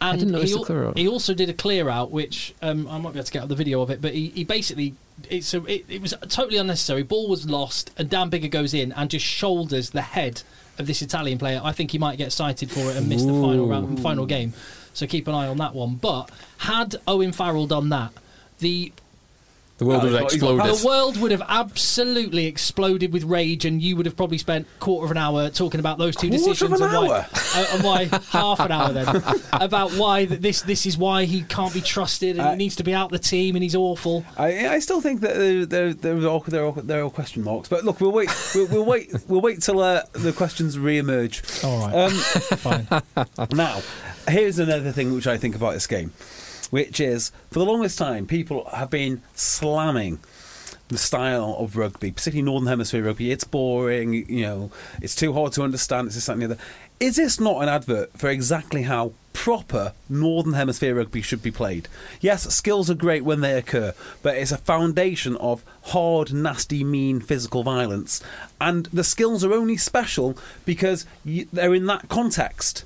And didn't notice he, the clear out. he also did a clear out, which um, I might be able to get out the video of it. But he, he basically it's a, it, it was totally unnecessary. Ball was lost, and Dan Biggar goes in and just shoulders the head of this Italian player. I think he might get cited for it and miss the final round, final game. So keep an eye on that one. But had Owen Farrell done that, the The world Oh, would have he's got- got exploded. the world would have absolutely exploded with rage, and you would have probably spent quarter of an hour talking about those two Quarter decisions an and why, uh, and why half an hour then about why this this is why he can't be trusted and Uh, he needs to be out the team and he's awful. I, I still think that there, there, there, are all, there, are, there are question marks, but look, we'll wait. We'll, we'll wait. We'll wait till uh, the questions re-emerge. All right, Um, fine. now, here's another thing which I think about this game, which is for the longest time people have been slamming the style of rugby, particularly Northern Hemisphere rugby. It's boring, you know, it's too hard to understand. It's this, that, and the other. Is this not an advert for exactly how proper Northern Hemisphere rugby should be played? Yes, skills are great when they occur, but it's a foundation of hard, nasty, mean physical violence. And the skills are only special because they're in that context.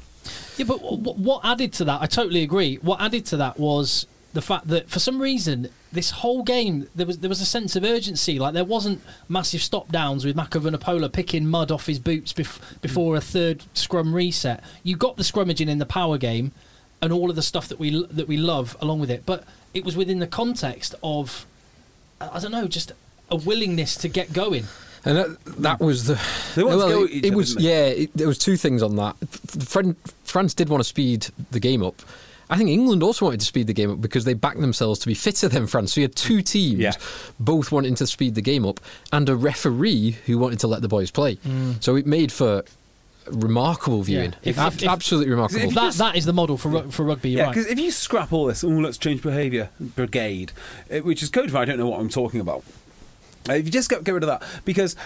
Yeah, but what, what added to that? I totally agree. What added to that was the fact that for some reason this whole game there was there was a sense of urgency. Like there wasn't massive stop downs with Mako Vunipola picking mud off his boots bef- before a third scrum reset. You got the scrummaging in the power game and all of the stuff that we that we love along with it, but it was within the context of I don't know, just a willingness to get going. And that, that was the. They wanted to well, go it, each it was yeah. It, there was two things on that. F- Fran- France did want to speed the game up. I think England also wanted to speed the game up because they backed themselves to be fitter than France. So you had two teams, Yeah. both wanting to speed the game up, and a referee who wanted to let the boys play. So it made for remarkable viewing. If- Ab- if- if- absolutely remarkable. If That that is the model for ru- for rugby. You're Yeah, right. because if you scrap all this, oh, let's change behaviour brigade, uh, which is code for I don't know what I'm talking about. Uh, if you just get, get rid of that, because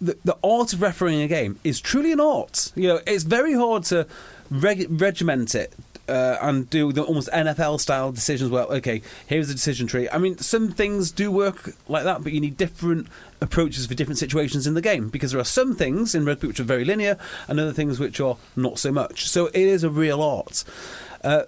the, the art of refereeing a game is truly an art. You know, it's very hard to reg- regiment it. Uh, and do the almost NFL style decisions. Well, okay, here's the decision tree. I mean, some things do work like that, but you need different approaches for different situations in the game because there are some things in rugby which are very linear, and other things which are not so much. So it is a real art. Uh,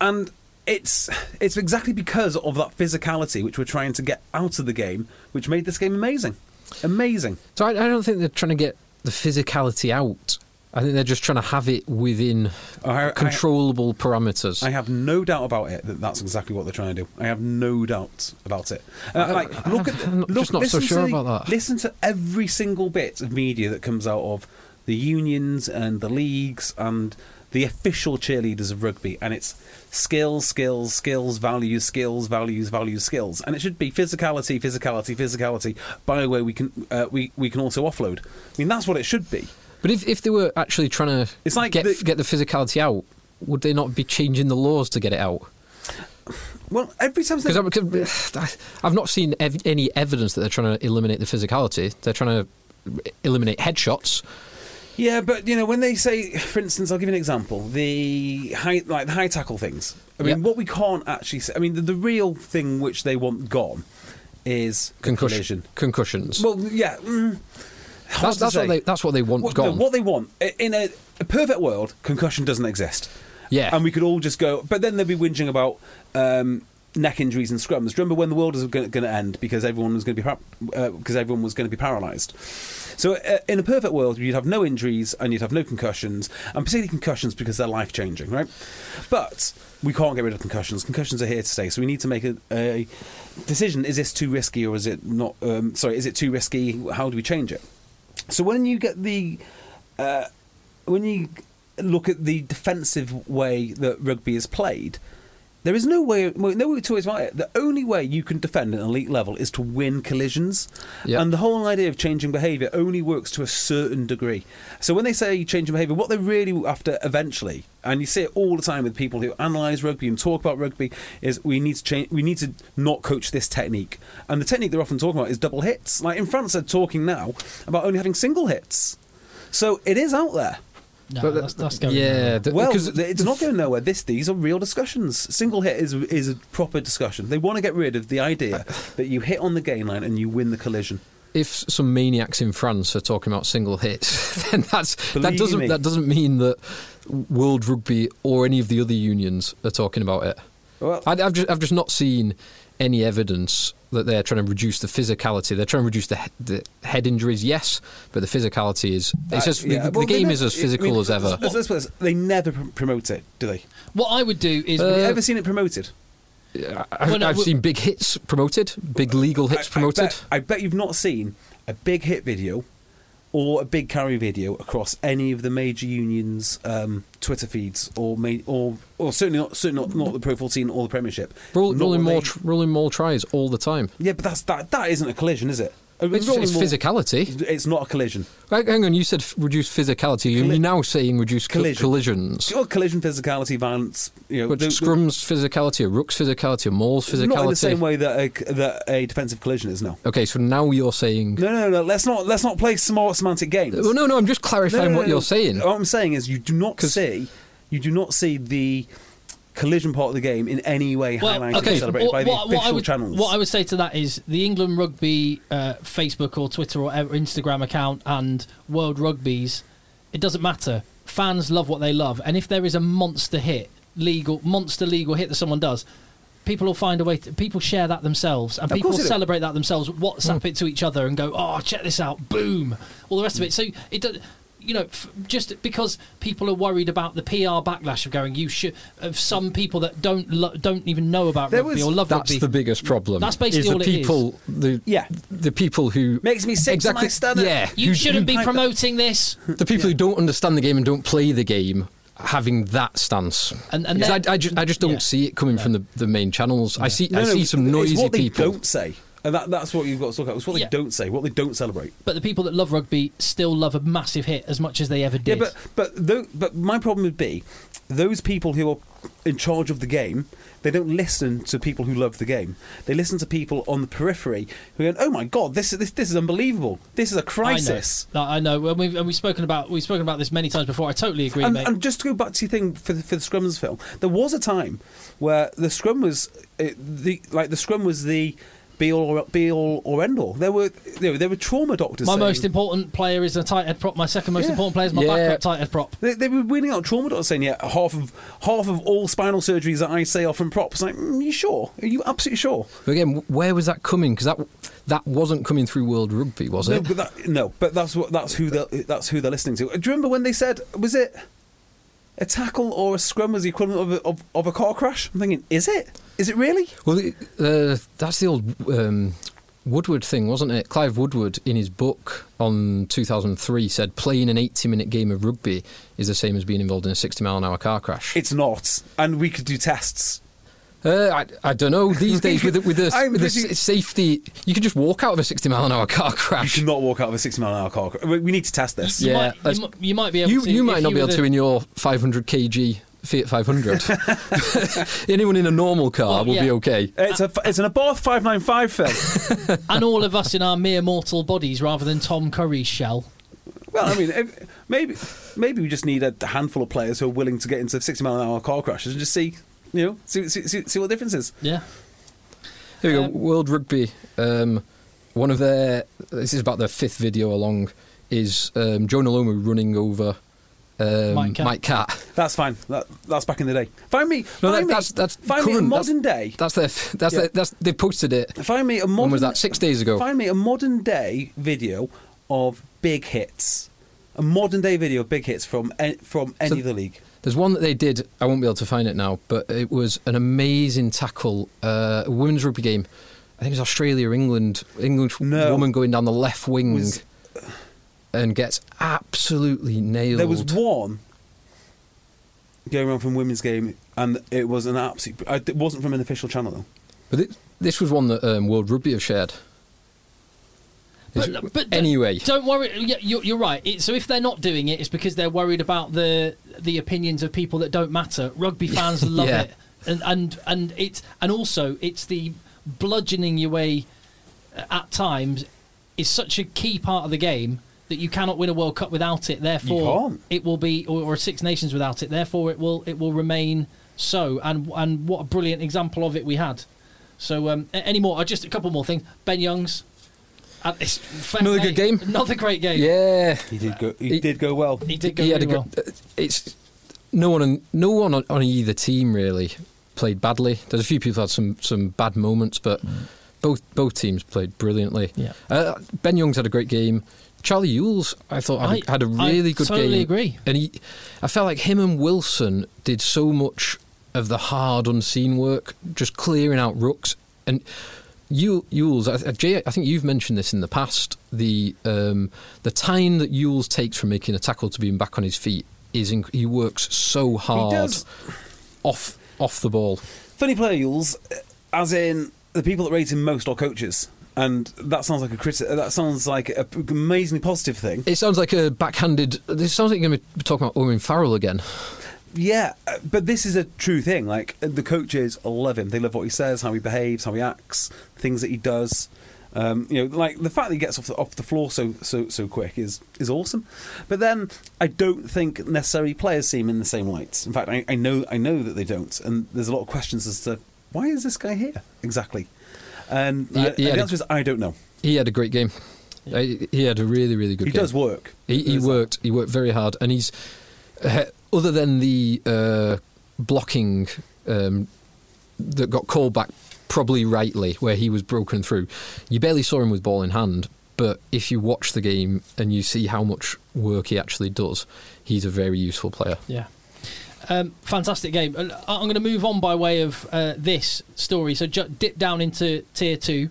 and it's it's exactly because of that physicality which we're trying to get out of the game, which made this game amazing, amazing. So I, I don't think they're trying to get the physicality out. I think they're just trying to have it within I- I- controllable parameters. I have no doubt about it that that's exactly what they're trying to do. I have no doubt about it. Uh, like, look at I'm look, just not so listen sure to, about that. Listen to every single bit of media that comes out of the unions and the leagues and the official cheerleaders of rugby, and it's skills, skills, skills, values, skills, values, values, skills, and it should be physicality, physicality, physicality. By the way, we can uh, we we can also offload. I mean, that's what it should be. But if, if they were actually trying to It's like get the- get the physicality out, would they not be changing the laws to get it out? Well, every time Because I've not seen ev- any evidence that they're trying to eliminate the physicality. They're trying to eliminate headshots. Yeah, but you know when they say, for instance, I'll give you an example: the high, like the high tackle things. I mean, Yep. what we can't actually. Say, I mean, the, the real thing which they want gone is Concussion, collision. concussions. Well, yeah, mm, that's that's what they that's what they want What, no, gone. what they want in a, a perfect world, concussion doesn't exist. Yeah. and we could all just go. But then they'd be whinging about. Um, Neck injuries and scrums. Do you remember when the world was going to end because everyone was going to be par- uh, because everyone was going to be paralysed? So, uh, in a perfect world, you'd have no injuries and you'd have no concussions, and particularly concussions because they're life changing, right? But we can't get rid of concussions. Concussions are here to stay, so we need to make a, a decision: is this too risky or is it not? Um, sorry, is it too risky? How do we change it? So when you get the uh, when you look at the defensive way that rugby is played, There is no way, well, no two ways about it. The only way you can defend an elite level is to win collisions. Yeah. And the whole idea of changing behaviour only works to a certain degree. So when they say changing behaviour, what they're really after eventually, and you see it all the time with people who analyse rugby and talk about rugby, is we need to change. We need to not coach this technique. And the technique they're often talking about is double hits. Like in France, they're talking now about only having single hits. So it is out there. No, But that's, that's going yeah, nowhere. Well, because it's not going nowhere. This these are real discussions. Single hit is is a proper discussion. They want to get rid of the idea that you hit on the gain line and you win the collision. if some maniacs in France are talking about single hits, then that's that doesn't me. that doesn't mean that World Rugby or any of the other unions are talking about it. Well, I, I've just I've just not seen any evidence that they're trying to reduce the physicality. They're trying to reduce the, he- the head injuries, yes, but the physicality is it's uh, just yeah, the, the well, game never- is as I physical mean, as ever. let's- let's put this, They never promote it, do they? What I would do is Uh, Have you ever seen it promoted? I've, Well, no, I've w- seen big hits promoted, big legal hits I- promoted. I bet, I bet you've not seen a big hit video or a big carry video across any of the major unions' um, Twitter feeds, or ma- or or certainly not certainly not, not the Pro 14 or the Premiership. Rolling more, they- rolling more tries all the time. yeah, but that's that. That isn't a collision, is it? It's, it's physicality. It's not a collision. Right, hang on, you said f- reduce physicality. You're Colli- now saying reduce co- collisions. Sure, collision, physicality, violence. You know, But the- scrum's physicality, a ruck's physicality, a maul's physicality. not in the same way that a, that a defensive collision is. No. Okay, so now you're saying. No, no, no. Let's not let's not play smart semantic games. Well, no, no, I'm just clarifying no, no, what no. you're saying. What I'm saying is you do not see you do not see the collision part of the game in any way Well, highlighted okay. celebrated by the what, official what I would, channels. What I would say to that is the England Rugby uh, Facebook or Twitter or Instagram account and World Rugby's. It doesn't matter. Fans love what they love, and if there is a monster hit, legal monster legal hit that someone does. People will find a way. To, people share that themselves, and Of people course they do. celebrate that themselves. WhatsApp it to each other and go, "Oh, check this out!" Boom, all the rest of it. So it does. You know, f- just because people are worried about the PR backlash of going, you should of some people that don't lo- don't even know about There rugby was- or love That's rugby. That's the biggest problem. That's basically is the all it is. people, The, Yeah. the people who Makes me sick to exactly, my stomach. Yeah, You who- shouldn't who- be promoting this. the people who don't understand the game and don't play the game having that stance. And- and Because I, I just, I just don't yeah. see it coming from the, the main channels. I see No, I no, see some it's noisy what they people. don't say, and that, that's what you've got to look at. It's what Yeah. they don't say, what they don't celebrate. But the people that love rugby still love a massive hit as much as they ever did. Yeah, but but but my problem would be those people who are in charge of the game. They don't listen to people who love the game. They listen to people on the periphery who go, "Oh my god, this this this is unbelievable. This is a crisis." I know. I know. And we've, and we've spoken about we've spoken about this many times before. I totally agree, And, mate. and just to go back to your thing for the, for the scrums film, there was a time where the scrum was uh, the like the scrum was the be all or, be all or end all. There were you know, there were trauma doctors. my saying- most important player is a tight head prop. My second most Yeah. important player is my Yeah. backup tight head prop. They, they were winning out trauma doctors saying, "Yeah, half of half of all spinal surgeries that I say are from props." Like, mm, you sure? Are you absolutely sure? But again, where was that coming? Because that that wasn't coming through World Rugby, was No, it? but that, no, but that's what that's who they that's who they're listening to. Do you remember when they said was it a tackle or a scrum was the equivalent of a, of, of a car crash? I'm thinking, is it? Is it really? Well, uh, that's the old um, Woodward thing, wasn't it? Clive Woodward, in his book on 2003, said playing an 80 minute game of rugby is the same as being involved in a 60 mile an hour car crash. It's not, and we could do tests. Uh, I, I don't know. These days, with the, with the, with the pretty- s- safety, you can just walk out of a 60 mile an hour car crash. You crash. cannot walk out of a 60 mile an hour car crash. We we need to test this. You, Yeah, might, you, let's- you might be able You, to. you might not be able the- to in your 500 kg Fiat 500. Anyone in a normal car Well, will yeah. be okay. It's a it's an Abarth 595 film. and all of us in our mere mortal bodies rather than Tom Curry's shell. well, I mean, if, maybe maybe we just need a handful of players who are willing to get into 60 mile an hour car crashes and just see, you know, see see, see, see what the difference is. Yeah. Here we go. Um, World Rugby. Um, one of their. This is about their fifth video along. Is um, Jonah Lomu running over um, Mike Catt. Mike Catt? That's fine. That, that's back in the day. Find me. No, find that, me that's that's find me a modern that's, day. That's their. That's Yeah. their, that's they posted it. Find me a modern. When was that? Six days ago. Find me a modern day video of big hits. A modern day video of big hits from from any So- of the league. There's one that they did. I won't be able to find it now, but it was an amazing tackle. Uh, a women's rugby game. I think it was Australia, or England. England No. woman going down the left wing Was- and gets absolutely nailed. There was one. going around from women's game, and it was an absolute. It wasn't from an official channel though. But it, this was one that um, World Rugby have shared. But, but anyway, don't worry. Yeah, you're, you're right. It, so if they're not doing it, it's because they're worried about the the opinions of people that don't matter. Rugby fans love Yeah. it, and and and it's and also it's the bludgeoning your way uh, at times is such a key part of the game that you cannot win a World Cup without it. Therefore, can't. it will be or, or Six Nations without it. Therefore, it will it will remain so. And and what a brilliant example of it we had. So um, any more? uh, Just a couple more things. Ben Youngs. uh, it's Another good game. Another great game. yeah, He did go. He, He- did go well. He did go he had a really good. well. uh, It's no one, on, no one on, on either team really played badly. There's a few people had some some bad moments, but both both teams played brilliantly. Yeah. Uh, ben Youngs had a great game. Charlie Ewels, I thought had, a- I- had a I really good totally game. agree. And he, I felt like him and Wilson did so much of the hard unseen work, just clearing out rucks. And Ew- Ewels, I, Jay, I think you've mentioned this in the past. The um, the time that Ewels takes from making a tackle to being back on his feet is inc- he works so hard off off the ball. Funny player Ewels, as in the people that rate him most are coaches, and that sounds like a criti- That sounds like an amazingly positive thing. It sounds like a backhanded. This sounds like you're going to be talking about Owen Farrell again. Yeah, uh, but this is a true thing. Like uh, the coaches love him; they love what he says, how he behaves, how he acts, things that he does. Um, you know, like the fact that he gets off the, off the floor so so so quick is is awesome. But then I don't think necessarily players see him in the same light. In fact, I, I know I know that they don't, and there's a lot of questions as to why is this guy here exactly. And He- I- he and had the a- answer is I don't know. He had a great game. Uh, He had a really, really good He game. does work. He, he There's that. worked. He worked very hard, and he's uh, other than the uh, blocking um, that got called back, probably rightly, where he was broken through. You barely saw him with ball in hand, but if you watch the game and you see how much work he actually does, he's a very useful player. Yeah. Um, fantastic game. Uh, I'm going to move on by way of uh, this story. So ju- dip down into tier two,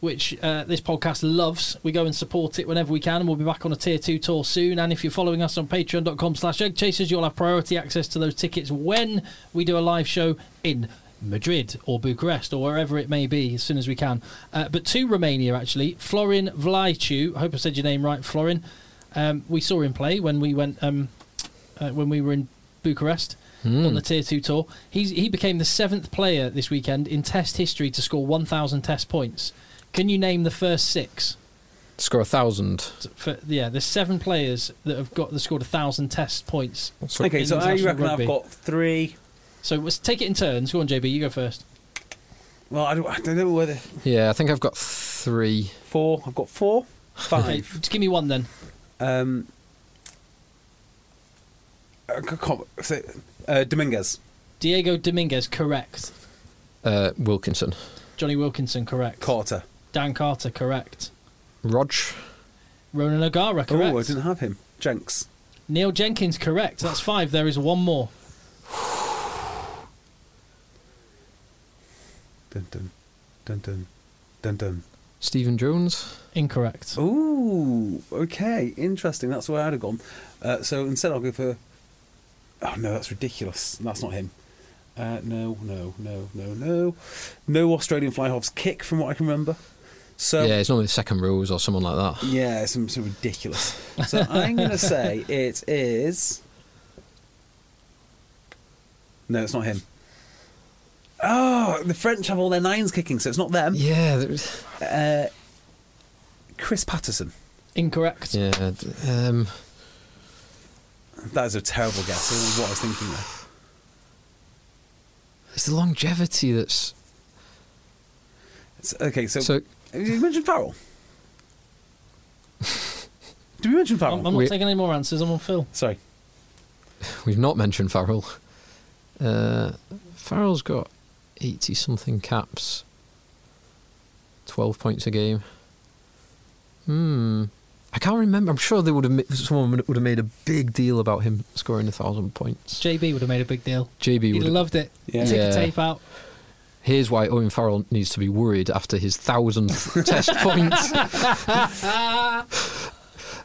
which uh, this podcast loves. We go and support it whenever we can, and we'll be back on a tier two tour soon. And if you're following us on patreon.com slash egg chasers, you'll have priority access to those tickets when we do a live show in Madrid or Bucharest or wherever it may be as soon as we can. Uh, but to Romania, actually, Florin Vlaicu, I hope I said your name right, Florin. Um, we saw him play when we went um, uh, when we were in Bucharest on the Tier 2 tour. He's, he became the seventh player this weekend in Test history to score 1,000 Test points. Can you name the first six? Score a thousand. For, yeah, there's seven players that have got that scored a thousand Test points. So- Okay, so I reckon rugby. I've got three. So let's take it in turns. Go on, JB, you go first. Well, I don't, I don't know whether Yeah, I think I've got three. four. I've got four, Okay, five. just give me one then. Um, uh, c- com- say, uh, Dominguez. Diego Dominguez, correct. Uh, Wilkinson. Jonny Wilkinson, correct. Carter. Dan Carter, correct. Rog. Ronan O'Gara, correct. Oh, I didn't have him. Jenks. Neil Jenkins, correct. That's five. There is one more. Dun dun dun dun dun dun. Stephen Jones. Incorrect. Ooh, okay, interesting. That's where I'd have gone. Uh, so instead, I'll go for. Oh no, that's ridiculous. That's not him. Uh, no, no, no, no, no, no Australian fly halves kick from what I can remember. So yeah, it's normally the second rules or someone like that. Yeah, it's some so ridiculous. So I'm going to say it is. No, it's not him. Oh, the French have all their nines kicking, so it's not them. Yeah, there's- Uh, Chris Paterson. Incorrect. yeah. d- Um, That is a terrible guess. I don't what I was thinking there. it's the longevity that's It's- okay, so, so. you mentioned Farrell. Did we mention Farrell? I'm, I'm not We- taking any more answers. I'm on Phil. Sorry. We've not mentioned Farrell. Uh, Farrell's got eighty something caps, twelve points a game. Hmm. I can't remember. I'm sure they would have. ma- Someone would would have made a big deal about him scoring a thousand points. JB would have made a big deal. JB would. have loved it. Yeah. Take Yeah. the tape out. Here's why Owen Farrell needs to be worried after his thousandth test point.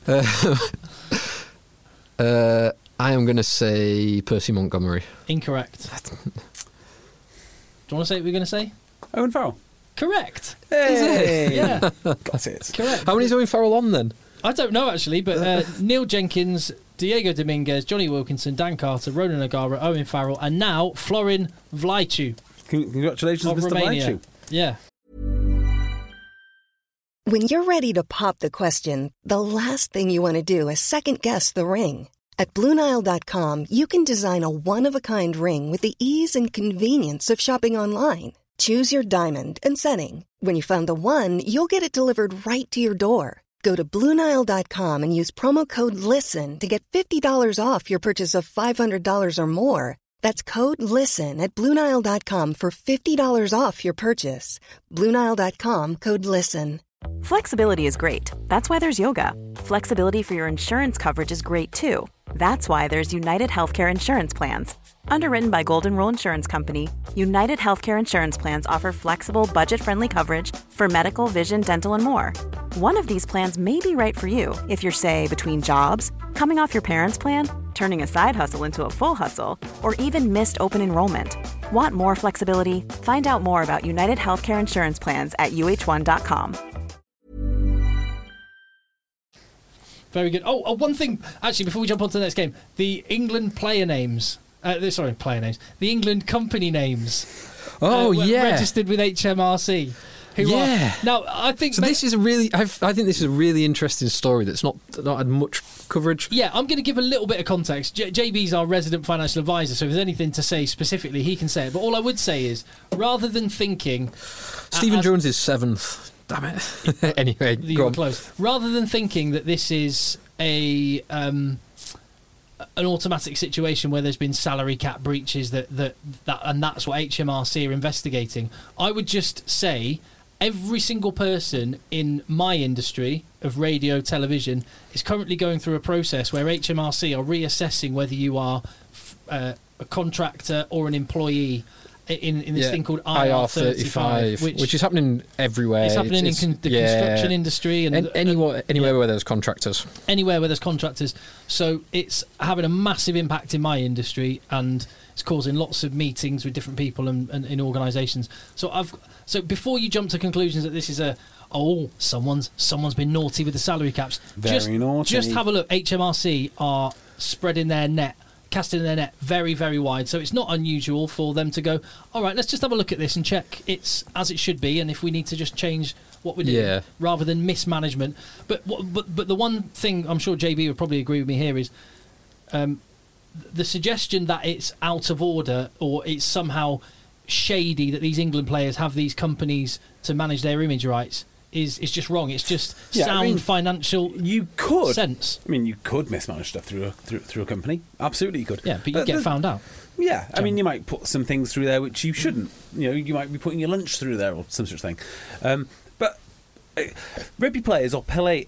Uh, uh, I am going to say Percy Montgomery. Incorrect. Do you want to say what we're going to say? Owen Farrell. Correct. Hey, Yeah, got it. correct. How many is Owen Farrell on then? I don't know actually, but uh, Neil Jenkins, Diego Dominguez, Jonny Wilkinson, Dan Carter, Ronan O'Gara, Owen Farrell, and now Florin Vlaicu Congratulations, of Mr. Romania. Blanchu. Yeah. When you're ready to pop the question, the last thing you want to do is second guess the ring. At Bluenile.com, you can design a one of a kind ring with the ease and convenience of shopping online. Choose your diamond and setting. When you find the one, you'll get it delivered right to your door. Go to Bluenile.com and use promo code LISTEN to get $50 off your purchase of $500 or more. That's code LISTEN at Bluenile.com for $50 off your purchase. Bluenile.com code LISTEN. Flexibility is great. That's why there's yoga. Flexibility for your insurance coverage is great too. That's why there's United Healthcare Insurance Plans. Underwritten by Golden Rule Insurance Company, United Healthcare Insurance Plans offer flexible, budget friendly coverage for medical, vision, dental, and more. One of these plans may be right for you if you're, say, between jobs, coming off your parents' plan, turning a side hustle into a full hustle, or even missed open enrollment. Want more flexibility? Find out more about United Healthcare Insurance Plans at uh1.com. Very good. Oh, oh, one thing actually before we jump on to the next game, the England player names. Uh, sorry, player names. The England company names. Oh uh, yeah. registered with HMRC. Who Yeah. Are, now I think So this is a really, I've, I think this is a really interesting story that's not not had much coverage. Yeah, I'm going to give a little bit of context. J- JB's our resident financial advisor, so if there's anything to say specifically, he can say it. But all I would say is, rather than thinking Stephen as- Jones is seventh. Damn it. anyway, you were close, rather than thinking that this is a um, an automatic situation where there's been salary cap breaches that, that that and that's what HMRC are investigating, I would just say every single person in my industry of radio television is currently going through a process where HMRC are reassessing whether you are uh, a contractor or an employee in in this Yeah, thing called IR35, which, which is happening everywhere. it's happening It's- in con- the yeah. construction industry and An- anywhere, anywhere where there's contractors. anywhere where there's contractors. So it's having a massive impact in my industry, and it's causing lots of meetings with different people and, and in organisations. So I've so before you jump to conclusions that this is a oh someone's someone's been naughty with the salary caps. Very just, naughty. Just have a look. HMRC are spreading their net. Casting their net very, very wide, so it's not unusual for them to go. All right, let's just have a look at this and check it's as it should be, and if we need to just change what we're doing, Yeah. rather than mismanagement. But but but the one thing I'm sure JB would probably agree with me here is um, the suggestion that it's out of order or it's somehow shady that these England players have these companies to manage their image rights is is just wrong. It's just Yeah, I sound mean, financial You could. sense. I mean, you could mismanage stuff through a, through, through a company. Absolutely, you could. Yeah, but you get found out. Yeah, I mean, you might put some things through there which you shouldn't. You know, you might be putting your lunch through there or some such thing. Um, but uh, rugby players are,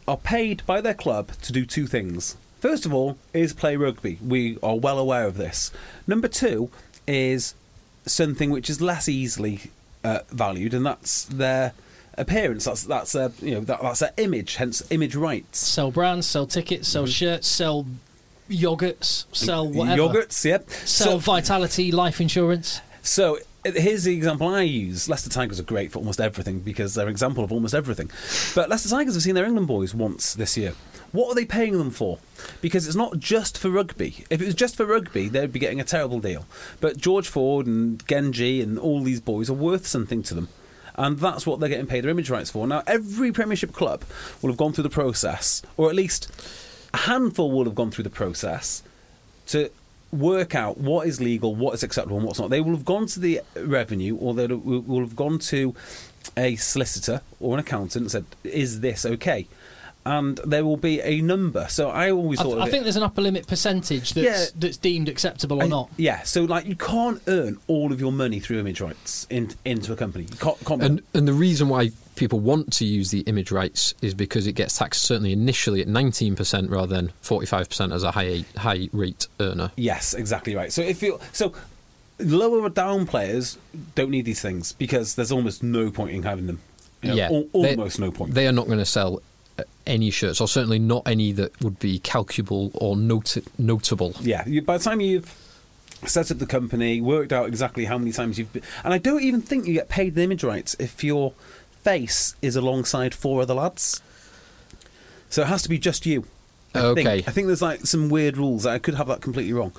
are paid by their club to do two things. First of all, is play rugby. We are well aware of this. Number two is something which is less easily uh, valued, and that's their appearance. That's that's their you know that, that's an image. Hence, image rights. Sell brands, sell tickets, sell Mm-hmm. shirts, sell yogurts, sell whatever. Yogurts, yep. Sell So- vitality life insurance. So uh, here's the example I use. Leicester Tigers are great for almost everything because they're an example of almost everything. But Leicester Tigers have seen their England boys once this year. What are they paying them for? Because it's not just for rugby. If it was just for rugby, they'd be getting a terrible deal. But George Ford and Genge and all these boys are worth something to them. And that's what they're getting paid their image rights for. Now, every Premiership club will have gone through the process, or at least a handful will have gone through the process to work out what is legal, what is acceptable, and what's not. They will have gone to the revenue, or they will have gone to a solicitor or an accountant and said, "Is this okay?" And there will be a number. So I always I, thought. th- of I it- think there's an upper limit percentage that's Yeah. that's deemed acceptable or I- not. Yeah, so like you can't earn all of your money through image rights in, into a company. You can't, can't And and the reason why people want to use the image rights is because it gets taxed certainly initially at 19% rather than 45% as a high high rate earner. Yes, exactly right. So if you so lower down players don't need these things because there's almost no point in having them. You know, yeah, al- almost no point. They are not going to sell any shirts, or certainly not any that would be calculable or noti- notable. Yeah, you, by the time you've set up the company, worked out exactly how many times you've been, and I don't even think you get paid the image rights if your face is alongside four other lads. So it has to be just you. I Okay. Think. I think there's like some weird rules. I could have that completely wrong.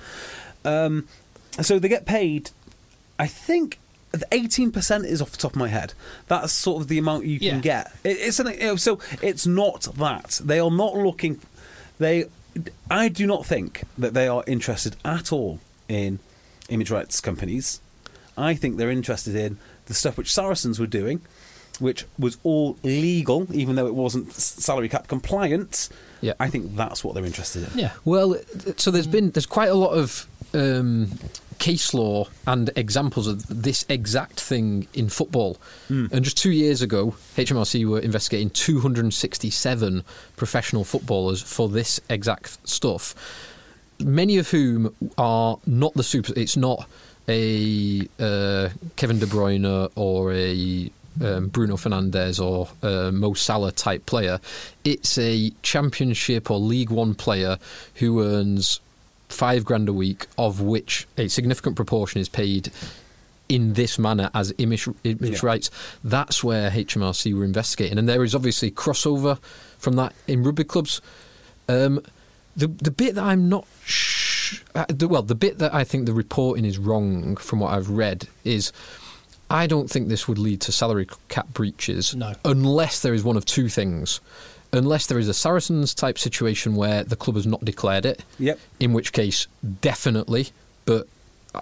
Um, so they get paid. I think eighteen percent is off the top of my head. That's sort of the amount you can Yeah. get. It, it's an, you know, so it's not that they are not looking. They, I do not think that they are interested at all in image rights companies. I think they're interested in the stuff which Saracens were doing, which was all legal, even though it wasn't salary cap compliant. Yeah. I think that's what they're interested in. Yeah. Well, so there's been there's quite a lot of um, case law and examples of this exact thing in football. And just two years ago, HMRC were investigating 267 professional footballers for this exact stuff. Many of whom are not the super. It's not a uh, Kevin De Bruyne or a um, Bruno Fernandes or uh, Mo Salah type player. It's a Championship or League One player who earns five grand a week, of which a significant proportion is paid in this manner as image, image Yeah. rights. That's where HMRC were investigating, and there is obviously crossover from that in rugby clubs. Um, the the bit that I'm not sh- uh, the, well, the bit that I think the reporting is wrong from what I've read is. I don't think this would lead to salary cap breaches No. unless there is one of two things. Unless there is a Saracens type situation where the club has not declared it, Yep. in which case definitely. But uh,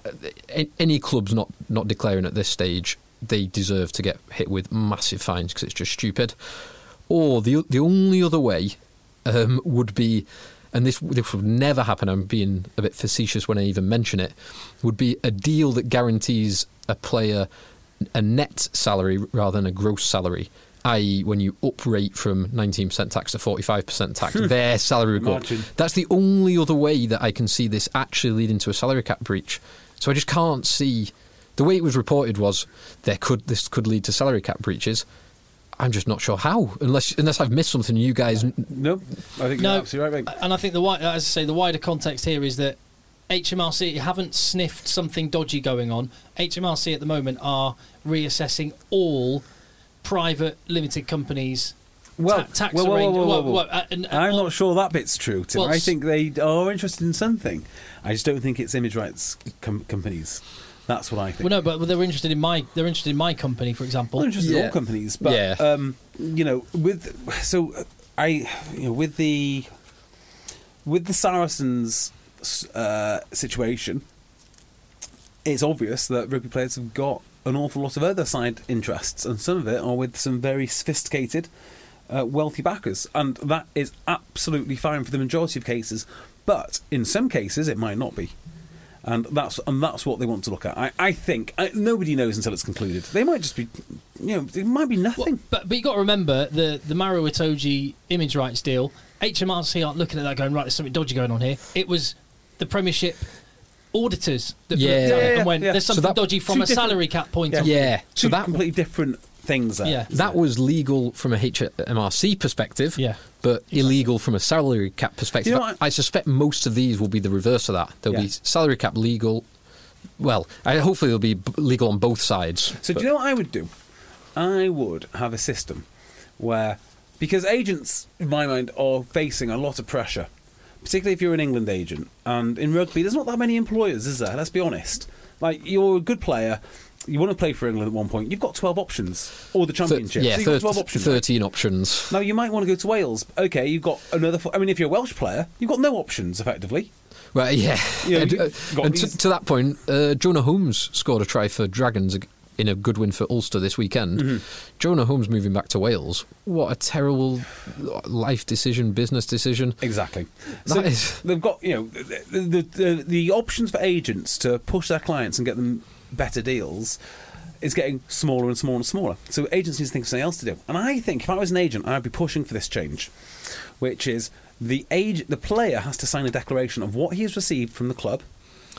any club's not not declaring at this stage, they deserve to get hit with massive fines because it's just stupid. Or the the only other way um, would be, and this this would never happen. I'm being a bit facetious when I even mention it. Would be a deal that guarantees a player a net salary rather than a gross salary. I.e., when you uprate from 19% tax to 45% tax, hmm. their salary would go up. That's the only other way that I can see this actually leading to a salary cap breach. So I just can't see. The way it was reported was there could this could lead to salary cap breaches. I'm just not sure how, unless unless I've missed something. You guys, No, I think No, you're absolutely right, mate. and I think the wi- as I say, the wider context here is that HMRC haven't sniffed something dodgy going on. HMRC at the moment are reassessing all private limited companies. Well, ta- tax well, whoa, whoa, arrange- whoa, whoa, well, well, uh, and- and I'm not sure that bit's true, Tim. Well, I s- think they are interested in something. I just don't think it's image rights com- companies. That's what I think. Well, no, but they're interested in my they're interested in my company, for example. Well, interested in all companies, but Yeah. um, you know, with so uh, I, you know, with the with the Saracens uh, situation, it's obvious that rugby players have got an awful lot of other side interests, and some of it are with some very sophisticated, uh, wealthy backers, and that is absolutely fine for the majority of cases. But in some cases, it might not be. And that's and that's what they want to look at. I, I think I, nobody knows until it's concluded. They might just be, you know, it might be Well, nothing. but but you got to remember the the Maro Itoje image rights deal. HMRC aren't looking at that going right. There's something dodgy going on here. It was the Premiership auditors that Yeah. looked at Yeah, it yeah, and went, yeah. "There's So something that- dodgy from a salary cap point Yeah. of view." yeah. Two So that completely different things. There. Yeah. that was legal from a HMRC perspective, Yeah. but illegal from a salary cap perspective. You know what? I suspect most of these will be the reverse of that. They'll Yeah. be salary cap legal. Well, I, hopefully they'll be b- legal on both sides. So do you know what I would do? I would have a system where, because agents, in my mind, are facing a lot of pressure, particularly if you're an England agent. And in rugby, there's not that many employers, is there? Let's be honest. Like you're a good player, you want to play for England at one point. You've got 12 options, or the championship. yeah, so thir- 12 options. 13 options. Now you might want to go to Wales. Okay, you've got another. Fo- I mean, if you're a Welsh player, you've got no options effectively. Well, yeah. Yeah, and uh, and to, to that point, uh, Jonah Holmes scored a try for Dragons ag- in a good win for Ulster this weekend. Mm-hmm. Jonah Holmes moving back to Wales. What a terrible life decision, business decision. Exactly. That so is- they've got you know the, the, the the options for agents to push their clients and get them better deals is getting smaller and smaller and smaller. So agents need to think of something else to do. And I think if I was an agent, I'd be pushing for this change, which is the age the player has to sign a declaration of what he has received from the club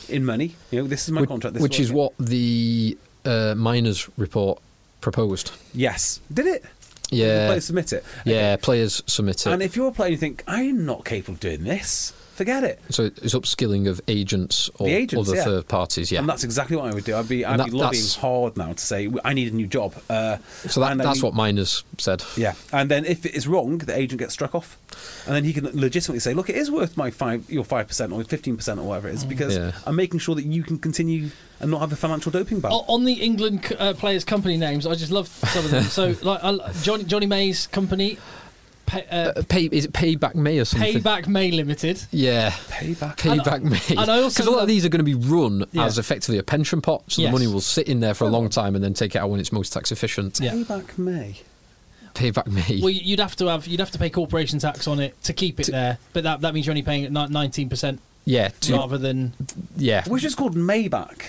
in money. You know, this is my which, contract. This which is what the uh, Myners report proposed. Yes. Did it? Yeah. players submit it. Yeah, players submit it. And if you're a player you think, I'm not capable of doing this, forget it. so it's upskilling of agents or The agents, other yeah. third parties. Yeah, And that's exactly what I would do. I'd be, I'd And be that- lobbying that's- hard now to say, I need a new job. Uh, so that, that's mean- what Myners said. Yeah, and then if it is wrong, the agent gets struck off, and then he can legitimately say, "Look, it is worth my five, your five percent or fifteen percent or whatever it is, because Yeah. I'm making sure that you can continue and not have a financial doping ban." On the England uh, players' company names, I just love some of them. so, like I, Johnny, Johnny May's company, pay, uh, Uh, pay is it Payback May or something? Payback May Limited. Yeah, Payback. Payback May. and I also because a lot of these are going to be run Yeah. as effectively a pension pot, so Yes. the money will sit in there for a long time and then take it out when it's most tax efficient. Yeah. Payback May. Payback May. Well, you'd have to have you'd have to pay corporation tax on it to keep it there, but that that means you're only paying nineteen percent yeah, to, rather than yeah, Which is called Maybach.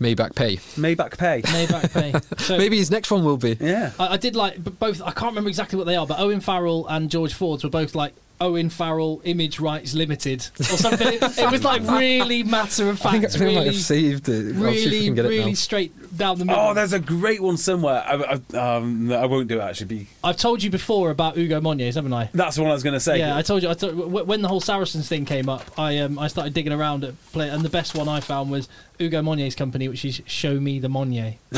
Mayback Pay. Maybach Pay. Mayback pay. So Maybe his next one will be. yeah. I, I did like both. I can't remember exactly what they are, but Owen Farrell and George Fords were both like Owen Farrell Image Rights Limited or something. it, it was like really matter of fact, I think, I think I might really, have saved it. I'll see if I really, get it really now. straight down the middle. Oh, there's a great one somewhere. I, I, um, I won't do it actually. Be I've told you before about Hugo Monye's, haven't I? that's the one I was going to say. Yeah, I told you. I told, when the whole Saracens thing came up, I um, I started digging around at play, and the best one I found was Hugo Monye's company, which is Show Me the Monye.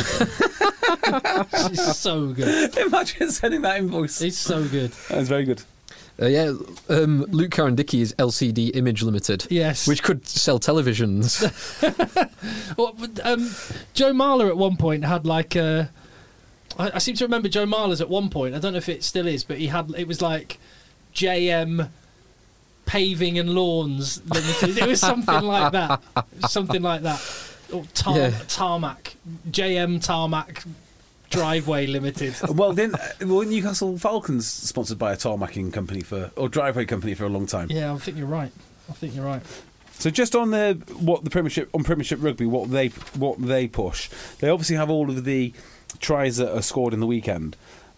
it's so good. Imagine sending that invoice. It's so good. That's very good. Uh, yeah, um, Luke Cowan Dickie is LCD Image Limited. Yes. Which could sell televisions. Well, um, Joe Marler at one point had like a. I, I seem to remember Joe Marler's at one point. I don't know if it still is, but he had. It was like JM Paving and Lawns Limited. it was something like that. Something like that. Or tar- Yeah. tarmac. JM Tarmac Driveway Limited. Well, then, well, Newcastle Falcons sponsored by a tarmacking company for or driveway company for a long time. Yeah, I think you're right. I think you're right. So just on the what the Premiership on Premiership rugby, what they what they push, they obviously have all of the tries that are scored in the weekend,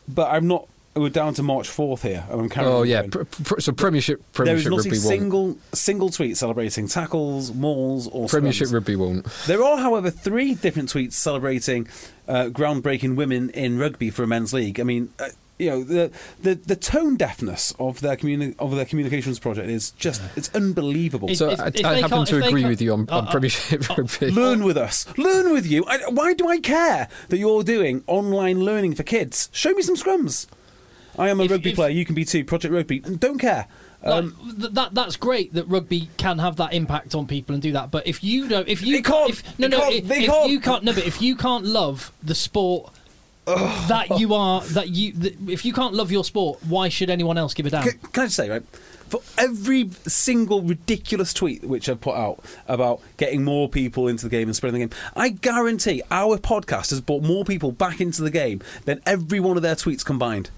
but I'm not. We're down to March fourth here, and I'm carrying. oh yeah, pr- pr- so Premiership there is not rugby a won't. single single tweet celebrating tackles, mauls, or Premiership scrums. rugby won't. There are, however, three different tweets celebrating uh, groundbreaking women in rugby for a men's league. I mean, uh, you know, the, the the tone deafness of their communi- of their communications project is just it's unbelievable. If- So if- I, if I happen to agree with you on, on Uh, uh, Premiership rugby. Learn with us. Learn with you. I, why do I care that you're doing online learning for kids? Show me some scrums. I am a If- rugby if- player. You can be too. Project Rugby. Don't care. Um, like, th- that that's great that rugby can have that impact on people and do that. But if you don't, if you can't. if, no, no, can't. if, if can't. you can't, no, but if you can't love the sport that you are, that you, that, if you can't love your sport, why should anyone else give a damn? Can, can I just say, right? For every single ridiculous tweet which I've put out about getting more people into the game and spreading the game, I guarantee our podcast has brought more people back into the game than every one of their tweets combined.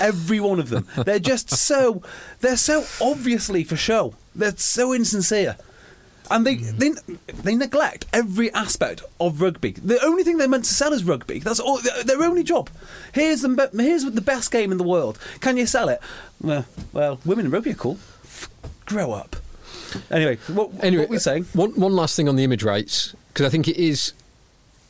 Every one of them. They're just so. They're so obviously for show. They're so insincere. And they, they they neglect every aspect of rugby. The only thing they're meant to sell is rugby. That's all. Their only job. Here's the here's the best game in the world. Can you sell it? Well, well women in rugby are cool. F- grow up. Anyway, what, Anyway, what were we saying? Uh, one, one last thing on the image rights, because I think it is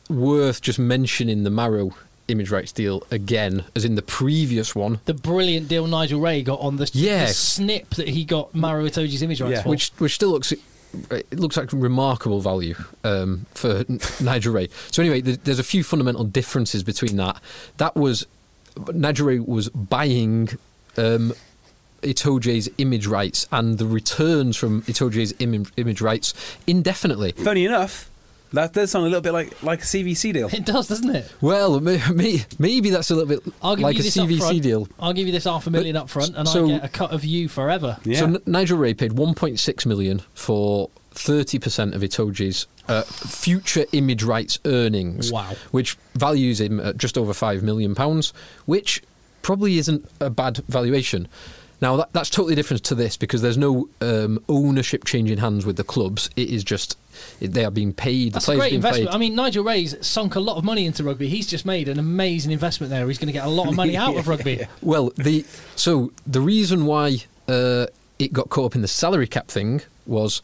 worth just mentioning the Maro image rights deal again, as in the previous one, The brilliant deal Nigel Wray got on the, the snip that he got Maro Itoje's image rights Yeah. for. which which still looks it looks like remarkable value um, for Nigel Wray. So anyway, there's a few fundamental differences between that. That was Nigel Wray was buying. Um, Itoje's image rights and the returns from Itoje's Im- image rights indefinitely. Funny enough, that does sound a little bit like like a CVC deal. it does, doesn't it? Well, may, may, maybe that's a little bit I'll give like you a this CVC front. deal. I'll give you this half a million up front, and so- I get a cut of you forever. Yeah. So N- Nigel Wray paid 1.6 million for 30% of Itoje's uh, future image rights earnings. Wow. Which values him at just over 5 million pounds, which probably isn't a bad valuation. Now that, that's totally different to this because there's no um, ownership changing hands with the clubs. It is just it, they are being paid. That's the a great investment. paid. I mean, Nigel Wray's sunk a lot of money into rugby. He's just made an amazing investment there. He's going to get a lot of money out of rugby. Well, the so the reason why uh, it got caught up in the salary cap thing was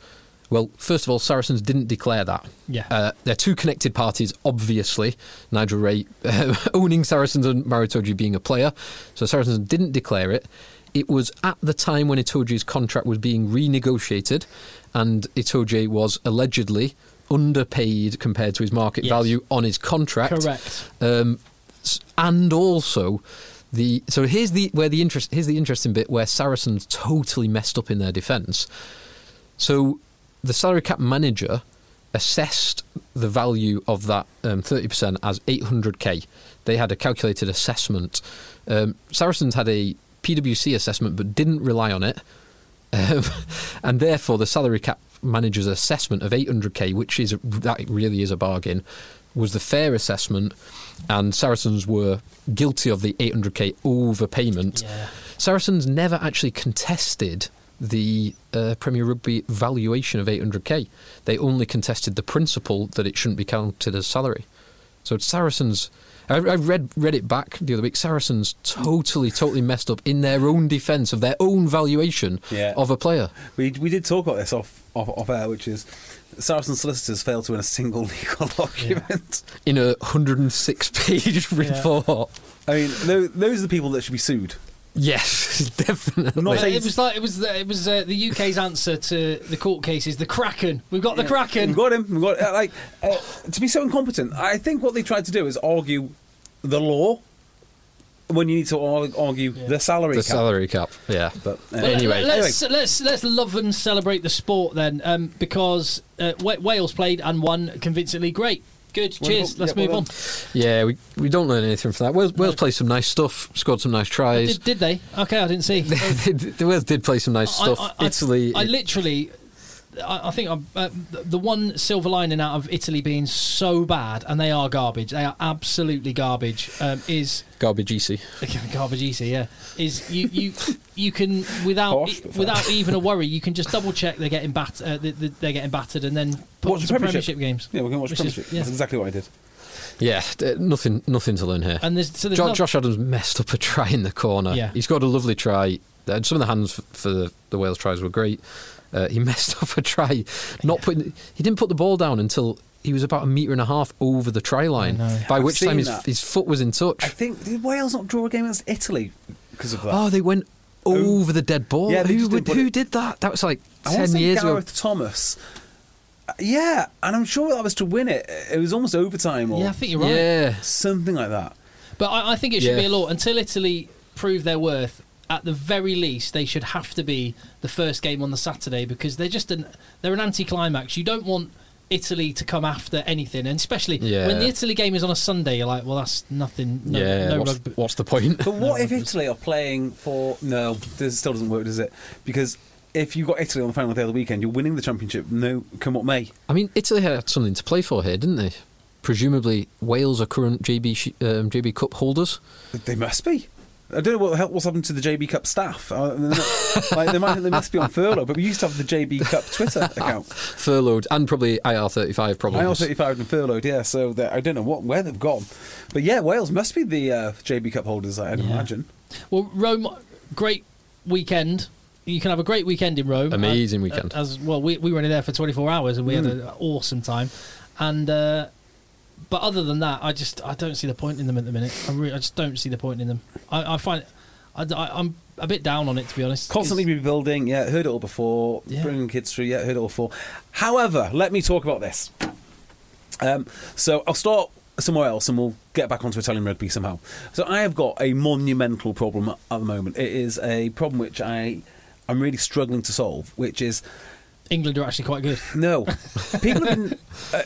Well, first of all, Saracens didn't declare that. Yeah. Uh, they're two connected parties, obviously. Nigel Wray uh, owning Saracens and Maro Itoje being a player. So Saracens didn't declare it. It was at the time when Itoje's contract was being renegotiated, and Itoje was allegedly underpaid compared to his market Yes. value on his contract. Correct. Um, and also the so here's the where the interest here's the interesting bit where Saracens totally messed up in their defence. So the salary cap manager assessed the value of that um, 30% as 800k. They had a calculated assessment. Um, Saracens had a PwC assessment but didn't rely on it. Um, and therefore, the salary cap manager's assessment of 800k, which is that really is a bargain, was the fair assessment, and Saracens were guilty of the 800k overpayment. Yeah. Saracens never actually contested the uh, Premier Rugby valuation of 800k. They only contested the principle that it shouldn't be counted as salary. So Saracens, I, I read read it back the other week. Saracens totally, totally messed up in their own defence of their own valuation Yeah. of a player. We we did talk about this off off, off air, which is Saracen solicitors failed to win a single legal document. in a 106 page report. I mean, tho- those are the people that should be sued. Yes, definitely. not it was like it was the, it was uh, the UK's answer to the court cases. The Kraken. We've got the Kraken. We've got him. We've got uh, like uh, to be so incompetent. I think what they tried to do is argue the law when you need to ar- argue the salary the cap. salary cap. Yeah. But uh, Well, Anyway. let's let's let's love and celebrate the sport then, um, because uh, Wales played and won convincingly. Great, good. Cheers. Let's Yeah, move well on. Yeah, we, we don't learn anything from that. Wales, Wales played some nice stuff, scored some nice tries. Did, did they? Okay, I didn't see. the Wales did play some nice stuff. I, I, Italy. I, literally. I I think I'm, uh, the one silver lining out of Italy being so bad, and they are garbage. They are absolutely garbage. Um, is garbage easy. garbage easy, yeah. Is you you you can without Harsh, but without even a worry, you can just double check they're getting bat uh, they- they- they're getting battered, and then put Watch the some Premiership. Premiership games. Yeah, we can watch Which Premiership. is- yeah. That's exactly what I did. Yeah, nothing nothing to learn here. And there's so there's Jo- no- Josh Adams messed up a try in the corner. Yeah. He's got a lovely try. Uh, Some of the hands for the, the Wales tries were great. Uh, he messed up a try, not putting. He didn't put the ball down until he was about a metre and a half over the try line. By I've which time his, that. his foot was in touch. I think did Wales not draw a game against Italy because of that? Oh, they went over the dead ball. Yeah, they who just would, didn't put who it- did that? That was like I want ten to say years Gareth ago. Thomas. Uh, Yeah, and I'm sure that was to win it. It was almost overtime or yeah, I think you're right. Yeah, something like that. But I, I think it should Yeah. be a law until Italy prove their worth. At the very least, they should have to be the first game on the Saturday because they're just an they're an anticlimax. You don't want Italy to come after anything, and especially Yeah. when the Italy game is on a Sunday. You're like, well, that's nothing. No, yeah. no what's, rugby. what's the point? But what if Italy are playing for? No, this still doesn't work, does it? Because if you got Italy on the final day of the weekend, you're winning the championship. No, come what may. I mean, Italy had something to play for here, didn't they? Presumably, Wales are current JB um, JB Cup holders. They must be. I don't know what what's happened to the JB Cup staff. Uh, they're not- like, they, might, they must be on furlough, but we used to have the JB Cup Twitter account. furloughed and probably IR35 probably. IR35 and furloughed, yeah. So I don't know what where they've gone, but yeah, Wales must be the uh, JB Cup holders. I'd Yeah. imagine. Well, Rome, great weekend. You can have a great weekend in Rome. Amazing Uh, weekend. As well, we, we were only there for 24 hours and we had an awesome time. And uh, but other than that, I just I don't see the point in them at the minute. I, re- I just don't see the point in them. I, I find I, am a bit down on it to be honest. Constantly rebuilding, yeah. Heard it all before. Yeah. Bringing kids through, yeah. Heard it all before. However, let me talk about this. Um, so I'll start somewhere else, and we'll get back onto Italian rugby somehow. So I have got a monumental problem at the moment. It is a problem which I I'm really struggling to solve, which is England are actually quite good. No, people have been uh,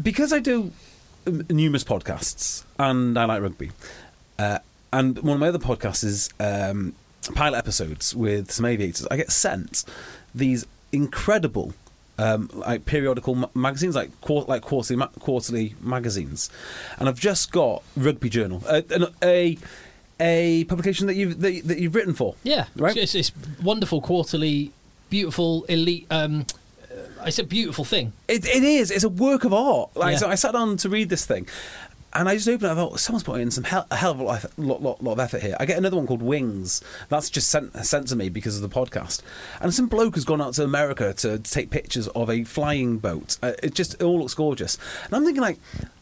because I do um, numerous podcasts and I like rugby. Uh, and one of my other podcasts is um, pilot episodes with some aviators. I get sent these incredible. Um, like periodical ma- magazines, like quar- like quarterly ma- quarterly magazines, and I've just got Rugby Journal, a a, a, a publication that you've that, you- that you've written for. Yeah, Right. It's, it's wonderful quarterly, beautiful elite. Um, uh, it's a beautiful thing. It, it is. It's a work of art. Like Yeah. so, I sat down to read this thing, and I just opened it. I thought someone's putting in some hell, a hell of a lot, lot, lot, lot of effort here. I get another one called Wings. That's just sent sent to me because of the podcast. And some bloke has gone out to America to take pictures of a flying boat. Uh, it just it all looks gorgeous. And I'm thinking like.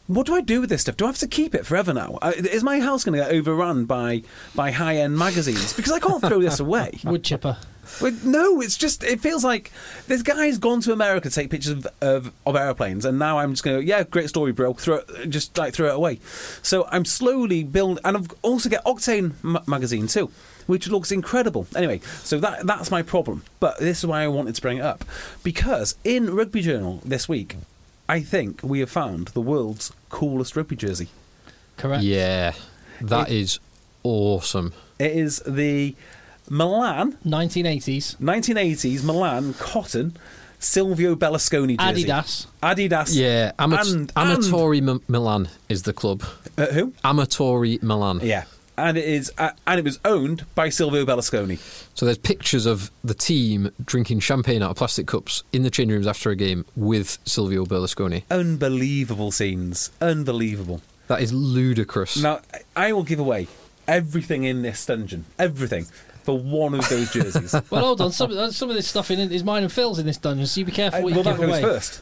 What do I do with this stuff? Do I have to keep it forever now? Uh, is my house going to get overrun by by high end magazines? Because I can't throw this away. Wood chipper. But no, it's just it feels like this guy's gone to America to take pictures of, of, of airplanes, and now I'm just going to yeah, great story, bro. Throw it, just like throw it away. So I'm slowly building, and I've also get Octane m- magazine too, which looks incredible. Anyway, so that that's my problem. But this is why I wanted to bring it up because in Rugby Journal this week, I think we have found the world's coolest rugby jersey. Correct. Yeah, that It- is awesome. It is the Milan 1980s. 1980s Milan cotton Silvio Berlusconi jersey. Adidas. Adidas. Yeah, Amat- And- Amatori M- Milan is the club. Uh, who? Amatori Milan. Yeah. And it is, uh, and it was owned by Silvio Berlusconi. So there's pictures of the team drinking champagne out of plastic cups in the change rooms after a game with Silvio Berlusconi. Unbelievable scenes. Unbelievable. That is ludicrous. Now, I will give away everything in this dungeon, everything, for one of those jerseys. Well, hold on. Some, uh, some of this stuff in it is mine and Phil's in this dungeon, so you be careful Uh, what well, you that give goes away. first.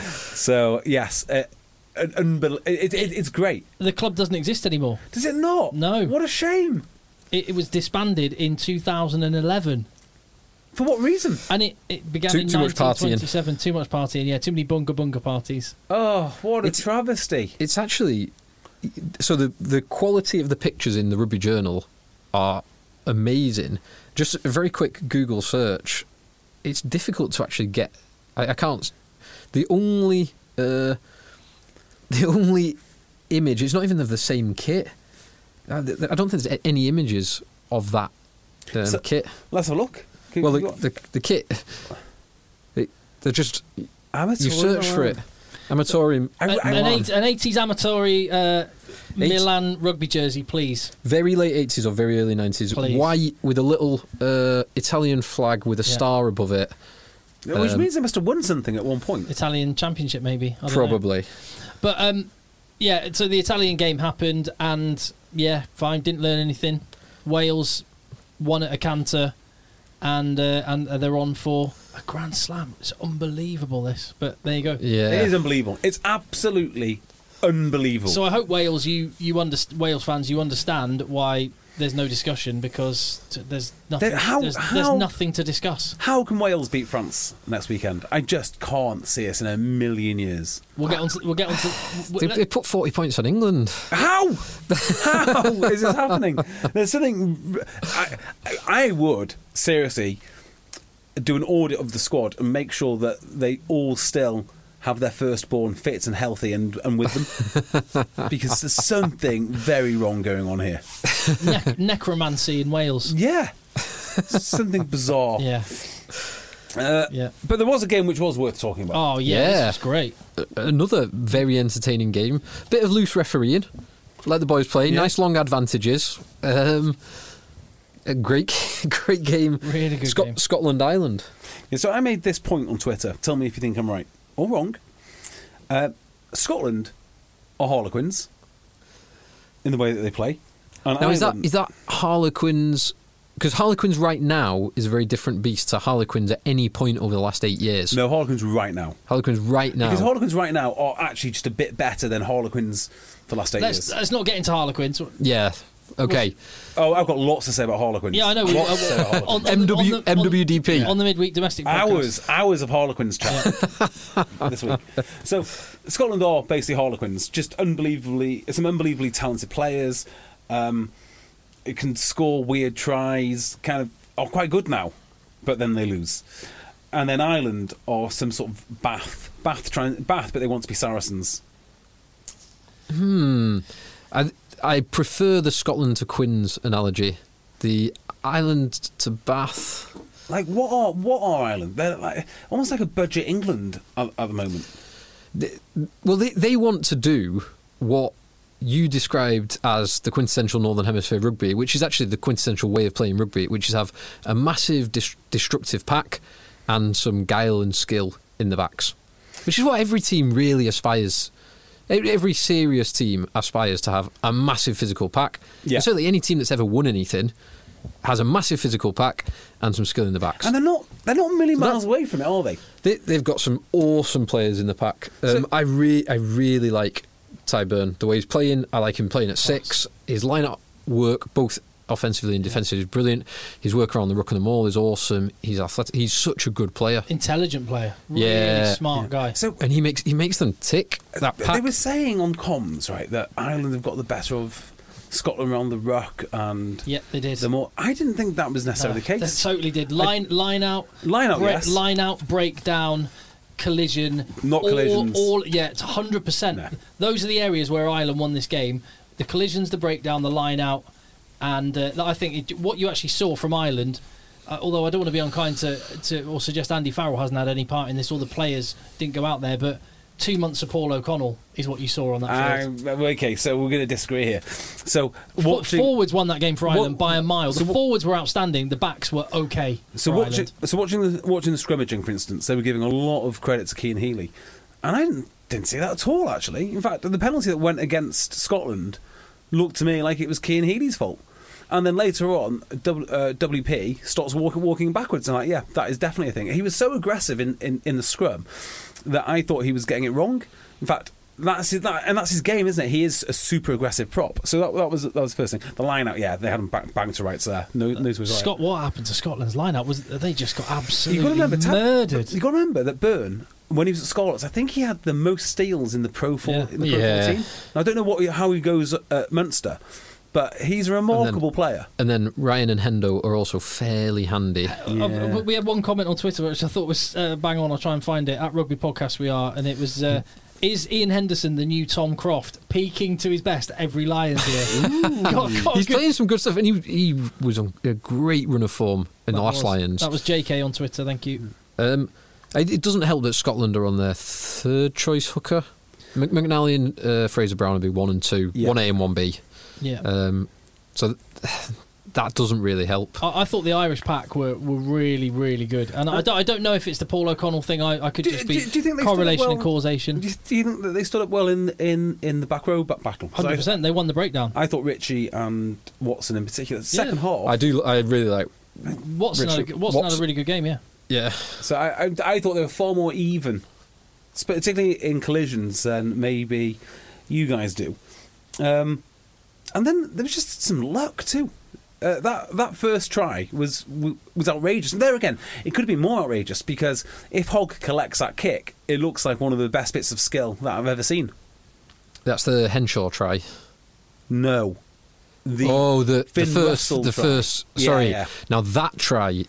so yes, uh, unbel- it, it, it's great. The club doesn't exist anymore. Does it not? No. What a shame. It, it was disbanded in 2011. For what reason? And it, it began Too- in too much partying. 1927. Too much partying, yeah. Too many bunga bunga parties. Oh, what a It's- travesty. It's actually so the the quality of the pictures in the Rugby Journal are amazing. Just a very quick Google search. It's difficult to actually get. I, I can't. The only uh, the only image. It's not even of the same kit. I, I don't think there's any images of that um, So- kit. Let's have a look. Can- Well, the, the the kit. It, they're just you search for it. Milan. Amatorium. I- An, I- an, eight, an 80s Amatori uh, Eight- Milan rugby jersey, please. very late 80s or very early 90s Please. white with a little uh, italian flag with a Yeah. star above it Which Um, means they must have won something at one point. Italian Championship, maybe. I don't know. probably But um, yeah, so the Italian game happened, and yeah, fine, didn't learn anything. Wales won at a canter, and uh, and they're on for a Grand Slam. It's unbelievable, this. But there you go. yeah It is unbelievable. It's absolutely unbelievable. So I hope Wales, you you underst- Wales fans, you understand why there's no discussion because t- there's nothing. There- how- there's, how- there's nothing to discuss. How can Wales beat France next weekend? I just can't see us in a million years. We'll get on. To, we'll get on. To, they, they put 40 points on england How? How is this happening? There's something. I, I would seriously do an audit of the squad and make sure that they all still have their firstborn fit and healthy and, and with them because there's something very wrong going on here. ne- necromancy in Wales. Yeah, something bizarre. Yeah. Uh, Yeah. But there was a game which was worth talking about. Oh yeah, Yeah. this was great. another very entertaining game bit of loose refereeing let the boys play Yeah. nice long advantages um, a great great game Really good Scot- game. scotland Ireland Yeah, so I made this point on Twitter. Tell me if you think I'm right or wrong. Uh, Scotland are Harlequins in the way that they play. And now is that Ireland- is that harlequins because harlequins right now is a very different beast to harlequins at any point over the last eight years no Harlequins right now? harlequins right now Because Harlequins right now are actually just a bit better than Harlequins for the last 8 Let's, years. let's not get into Harlequins. yeah okay Oh, I've got lots to say about Harlequins. Yeah, I know. we- Lots to say about Harlequins. on- on the- MW, on the- on- MWDP. on the midweek domestic podcast. hours, hours of Harlequins chat this week. So Scotland are basically Harlequins, just unbelievably, some unbelievably talented players. Um, it can score weird tries, kind of are quite good now, but then they lose. And then Ireland are some sort of Bath, Bath, trying Bath, but they want to be Saracens. Hmm. I, I prefer the Scotland to Quins analogy. The Ireland to Bath. Like what are what are Ireland? They're like, almost like a budget England at, at the moment. Well, they, they want to do what you described as the quintessential Northern Hemisphere rugby, which is actually the quintessential way of playing rugby, which is have a massive dis- destructive pack and some guile and skill in the backs. which is what every team really aspires. Every serious team aspires to have a massive physical pack. Yeah. And certainly, any team that's ever won anything has a massive physical pack and some skill in the backs. And they're not they're not a million miles away from it, are they? They, they've got some awesome players in the pack. Um, So- I re- I really like Tadhg Beirne The way he's playing, I like him playing at six. His lineup work, both offensively and defensively, is brilliant. His work around the ruck and the maul is awesome. He's athletic. He's such a good player. Intelligent player. Really Yeah. smart guy. So And he makes he makes them tick. That they were saying on comms, right, that Ireland have got the better of Scotland around the ruck and yeah, they did. the more. I didn't think that was necessarily No, the They case. totally did. Line line out. Line out, break, yes. Line out, breakdown, collision. Not all, collisions. All yeah, it's hundred percent. Those are the areas where Ireland won this game. The collisions, the breakdown, the line out, and uh, I think it, what you actually saw from Ireland. Uh, although I don't want to be unkind to, to or suggest Andy Farrell hasn't had any part in this, all the players didn't go out there, but two months of Paul O'Connell is what you saw on that field. Um, okay, so we're going to disagree here. So watching, forwards won that game for Ireland What- by a mile. The so forwards were outstanding. The backs were okay. So watching, Ireland. so watching the watching the scrimmaging, for instance, they were giving a lot of credit to Cian Healy, and I didn't, didn't see that at all. Actually, in fact, the penalty that went against Scotland looked to me like it was Cian Healy's fault. And then later on, w, uh, WP starts walking walking backwards, and I'm like, yeah, that is definitely a thing. He was so aggressive in, in, in the scrum that I thought he was getting it wrong. In fact. That's his, that, and that's his game, isn't it? He is a super aggressive prop. So that, that was that was the first thing. The line out, yeah, they had him bang, bang to rights there. No, no to his right. Scott, what happened to Scotland's lineup was they just got You absolutely got remember, murdered. You got to remember that Beirne, when he was at Scarlets, I think he had the most steals in the Pro Four. Yeah. In the Pro Yeah. 14. Now, I don't know what how he goes at Munster, but he's a remarkable player. and then Ryan and Hendo are also fairly handy. Uh, we had one comment on Twitter which I thought was uh, bang on. I'll try and find it at Rugby Podcast. We are, and it was. Uh, is Iain Henderson the new Tom Croft, peaking to his best every Lions here? God, God, He's good- playing some good stuff, and he he was on a great run of form in the last was- Lions. That was JK on Twitter. Thank you. Um, it it doesn't help that Scotland are on their third choice hooker. Mc- McInally and uh, Fraser Brown will be one and two, Yeah. one A and one B. Yeah. Um, so that doesn't really help. I, I thought the Irish pack were, were really, really good. And I, don't, I don't know if it's the Paul O'Connell thing. I, I could Do- just be do you think they stood up correlation and causation. Do you, do you think that they stood up well in in, in the back row back battle? 'Cause 100%. They won the breakdown. I, thought Ritchie and Watson in particular. Second Yeah. half, I do. I really like. Watson, had a, Richard- Watson had a really good game, yeah. Yeah, So I, I, I thought they were far more even, particularly in collisions than maybe you guys do. Um, and then there was just some luck too. Uh, that that first try was was outrageous, and there again, it could have been more outrageous because if Hogg collects that kick, it looks like one of the best bits of skill that I've ever seen. that's the Henshaw try. No, the oh, the, the first, the try. first. Yeah, Sorry. yeah. Now that try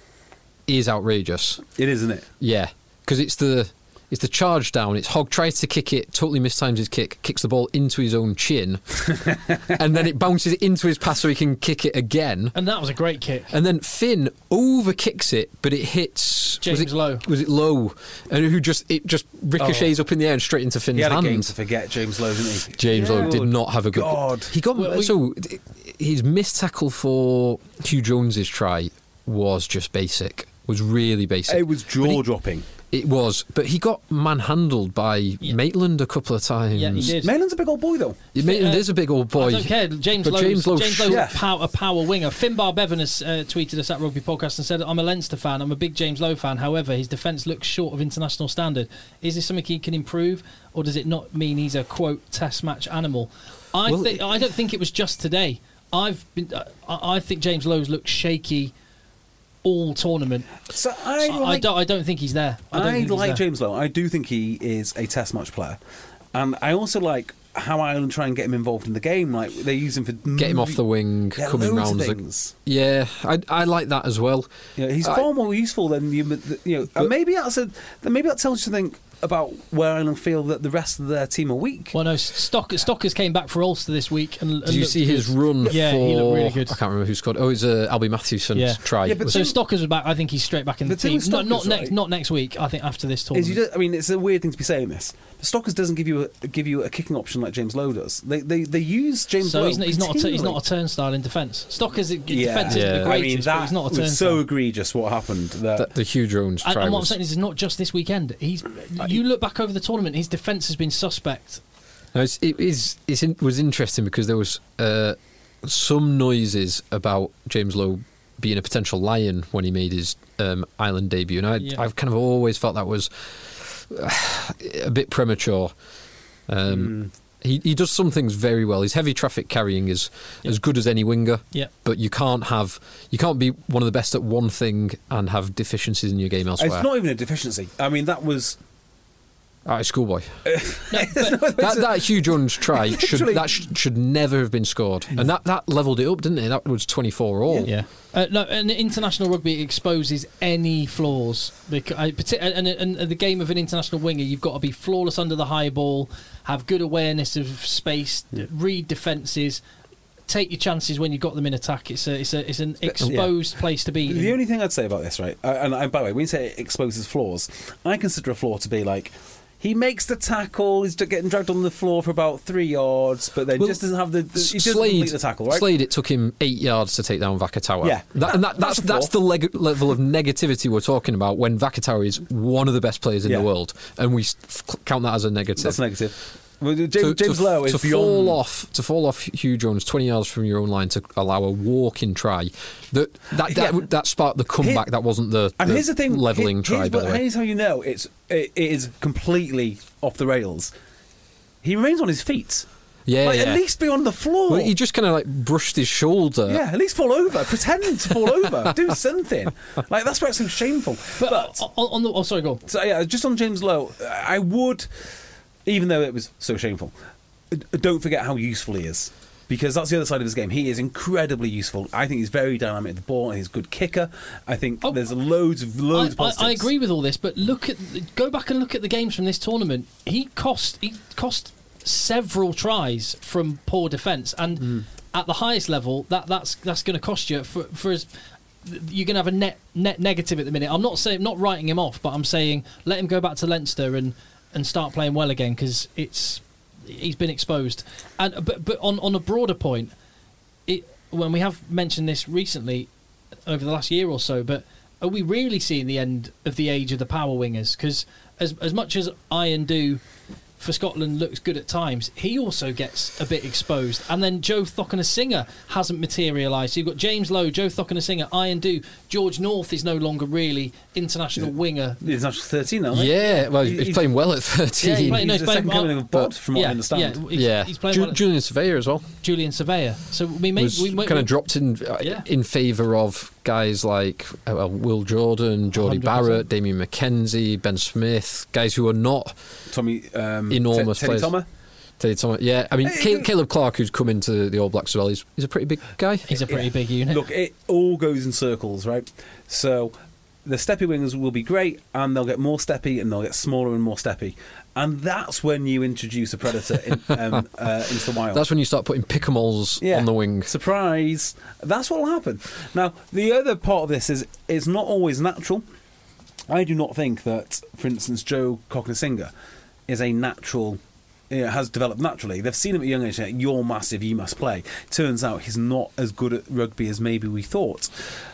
is outrageous. it isn't it. Yeah, because it's the it's the charge down. It's Hogg tries to kick it, totally mistimes his kick, kicks the ball into his own chin, and then it bounces into his pass so he can kick it again. And that was a great kick. And then Finn over kicks it, but it hits James was it, Lowe. Was it Lowe? And who just it just ricochets oh. up in the air and straight into Finn's He had a game hands. to forget, James Lowe, didn't he? James Lowe did not have a good. God. He got Well, we- so his missed tackle for Huw Jones's try was just basic. Was really basic. It was jaw dropping. It was, but he got manhandled by Yeah. Maitland a couple of times. Yeah, he did. Maitland's a big old boy though. Yeah, Maitland Uh, is a big old boy. I don't care. James But Lowe's, James Lowe James Lowe's Yeah. a, power, a power winger. Finbar Bevan has uh, tweeted us at Rugby Podcast and said, I'm a Leinster fan. I'm a big James Lowe fan. However, his defence looks short of international standard. Is this something he can improve, or does it not mean he's a, quote, test match animal? I, Well, think, I don't think it was just today. I've been, uh, I I think James Lowe's looked shaky all tournament. So I, I, I don't, I don't think he's there. I, don't I, think like there. James Lowe. I do think he is a Test match player, and I also like how Ireland try and get him involved in the game. Like they use him for Get him off the wing, yeah, coming loads round. Of things. yeah, I, I like that as well. You know, he's I- far more useful than you. You know, and maybe that's a, maybe that tells you something about where Ireland feel that the rest of their team are weak. Well, no, Stock, Stockers came back for Ulster this week. And, and Did you see his good. run Yeah, for? he looked really good. I can't remember who scored. Oh, it's uh, Alby Mathewson's Yeah. try. Yeah, but So it- Stockers is back. I think he's straight back in the The thing team. with Not, not Stockers, next, right, not next week. I think after this Is tournament. you do, I mean, it's a weird thing to be saying this. But Stockers doesn't give you a, give you a kicking option like James Lowe does. They they, they use James so Lowe. he's not, he's not a t- he's not a turnstile in defence. Stockers Yeah. defence isn't Yeah. the I greatest, mean, but that he's not a was turnstile. so egregious what happened. That, that, the Huw Jones and, try and what I'm saying is, it's not just this weekend. He's you look back over the tournament, his defence has been suspect. No, it's, it is, it's in, was interesting because there was uh, some noises about James Lowe being a potential lion when he made his um, Ireland debut, and I, Yeah. I've kind of always felt that was uh, a bit premature. Um, he, he does some things very well. His heavy traffic carrying is Yeah. as good as any winger. Yeah. But you can't have you can't be one of the best at one thing and have deficiencies in your game elsewhere. It's not even a deficiency. I mean, that was. Ah, schoolboy. No, that, that Huw Jones try should that sh- should never have been scored, and that, that leveled it up, didn't it? That was twenty four all. Yeah. Uh, no, and international rugby exposes any flaws. Because, I, and, and, and the game of an international winger, you've got to be flawless under the high ball, have good awareness of space, read defences, take your chances when you've got them in attack. It's a, it's a, it's an exposed place to be. The only thing I'd say about this, right, uh, and, and by the way, when you say it exposes flaws, I consider a flaw to be like he makes the tackle, he's getting dragged on the floor for about three yards, but then Well, just doesn't have the, the he doesn't Slade, complete the tackle, right? Slade, it took him eight yards to take down Vakatawa. Yeah. that, and that, That's that's that's the leg- level of negativity we're talking about when Vakatawa is one of the best players in Yeah. the world, and we f- count that as a negative. That's negative. Well, James, to, James to, Lowe is to beyond. fall off to fall off Huw Jones twenty yards from your own line to allow a walking try that that that, Yeah. that sparked the comeback. that wasn't the, And the here's the thing: leveling here- try. Here's, By the way, here's how you know it's it, it is completely off the rails. He remains on his feet. yeah, like, yeah. At least be on the floor. Well, he just kind of like brushed his shoulder. yeah, at least fall over. Pretend to fall over. Do something. Like that's where it's so shameful. but, but uh, on, on the, oh, sorry, go on. So yeah, just on James Lowe, I would, even though it was so shameful, don't forget how useful he is. Because that's the other side of his game. He is incredibly useful. I think he's very dynamic at the ball, and he's a good kicker. I think Oh, there's loads of loads of I, I. I agree with all this, but look at go back and look at the games from this tournament. He cost he cost several tries from poor defence, and Hmm. at the highest level, that that's that's going to cost you for for as you're going to have a net net negative at the minute. I'm not saying not writing him off, but I'm saying let him go back to Leinster and and start playing well again because it's he's been exposed. And but but on on a broader point, it when we have mentioned this recently over the last year or so, but are we really seeing the end of the age of the power wingers? Because as as much as I and do for Scotland looks good at times, he also gets a bit exposed. And then Joe Cokanasiga hasn't materialised. So you've got James Lowe, Joe Cokanasiga, Iron Do, George North is no longer really international winger. He's actually 13 now. right? Yeah, well, he's, he's- playing well at thirteen. Yeah, he played- no, He's he's the playing second coming well, of Bod, but- from what I understand. yeah, he's, yeah, he's playing Ju- well at- Julian Savea as well. Julian Savea. So we may was we, might- kind we- of dropped in uh, Yeah. in favour of guys like uh, Will Jordan, Jordie 100%. Barrett, Damian McKenzie, Ben Smith, guys who are not Tommy um, Enormous Te- Teddy players. Thomas. Teddy Thomas. Yeah, I mean Hey, Ca- Caleb Clarke, who's come into the All Blacks as well, he's, he's a pretty big guy. He's a pretty Yeah. big unit. Look, it all goes in circles, right? So the steppy wings will be great, and they'll get more steppy, and they'll get smaller and more steppy, and that's when you introduce a predator in, um, uh, into the wild. That's when you start putting Picamoles Yeah. on the wing. Surprise! That's what will happen. Now, the other part of this is it's not always natural. I do not think that, for instance, Joe Cokanasiga is a natural. You know, has developed naturally. They've seen him at a young age. You're massive. You must play. Turns out he's not as good at rugby as maybe we thought.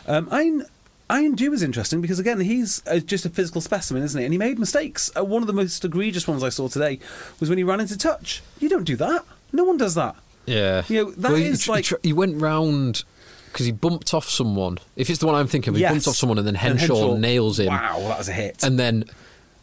Um, Ian, Ian Dew is interesting because again he's just a physical specimen, isn't he? And he made mistakes. Uh, one of the most egregious ones I saw today was when he ran into touch. You don't do that. No one does that. Yeah, You know, that Well, he is tr- like- he, tr- he went round because he bumped off someone. If it's the one I'm thinking, of, he Yes. bumped off someone and then And Henshaw, Henshaw- nails him. Wow, that was a hit. and then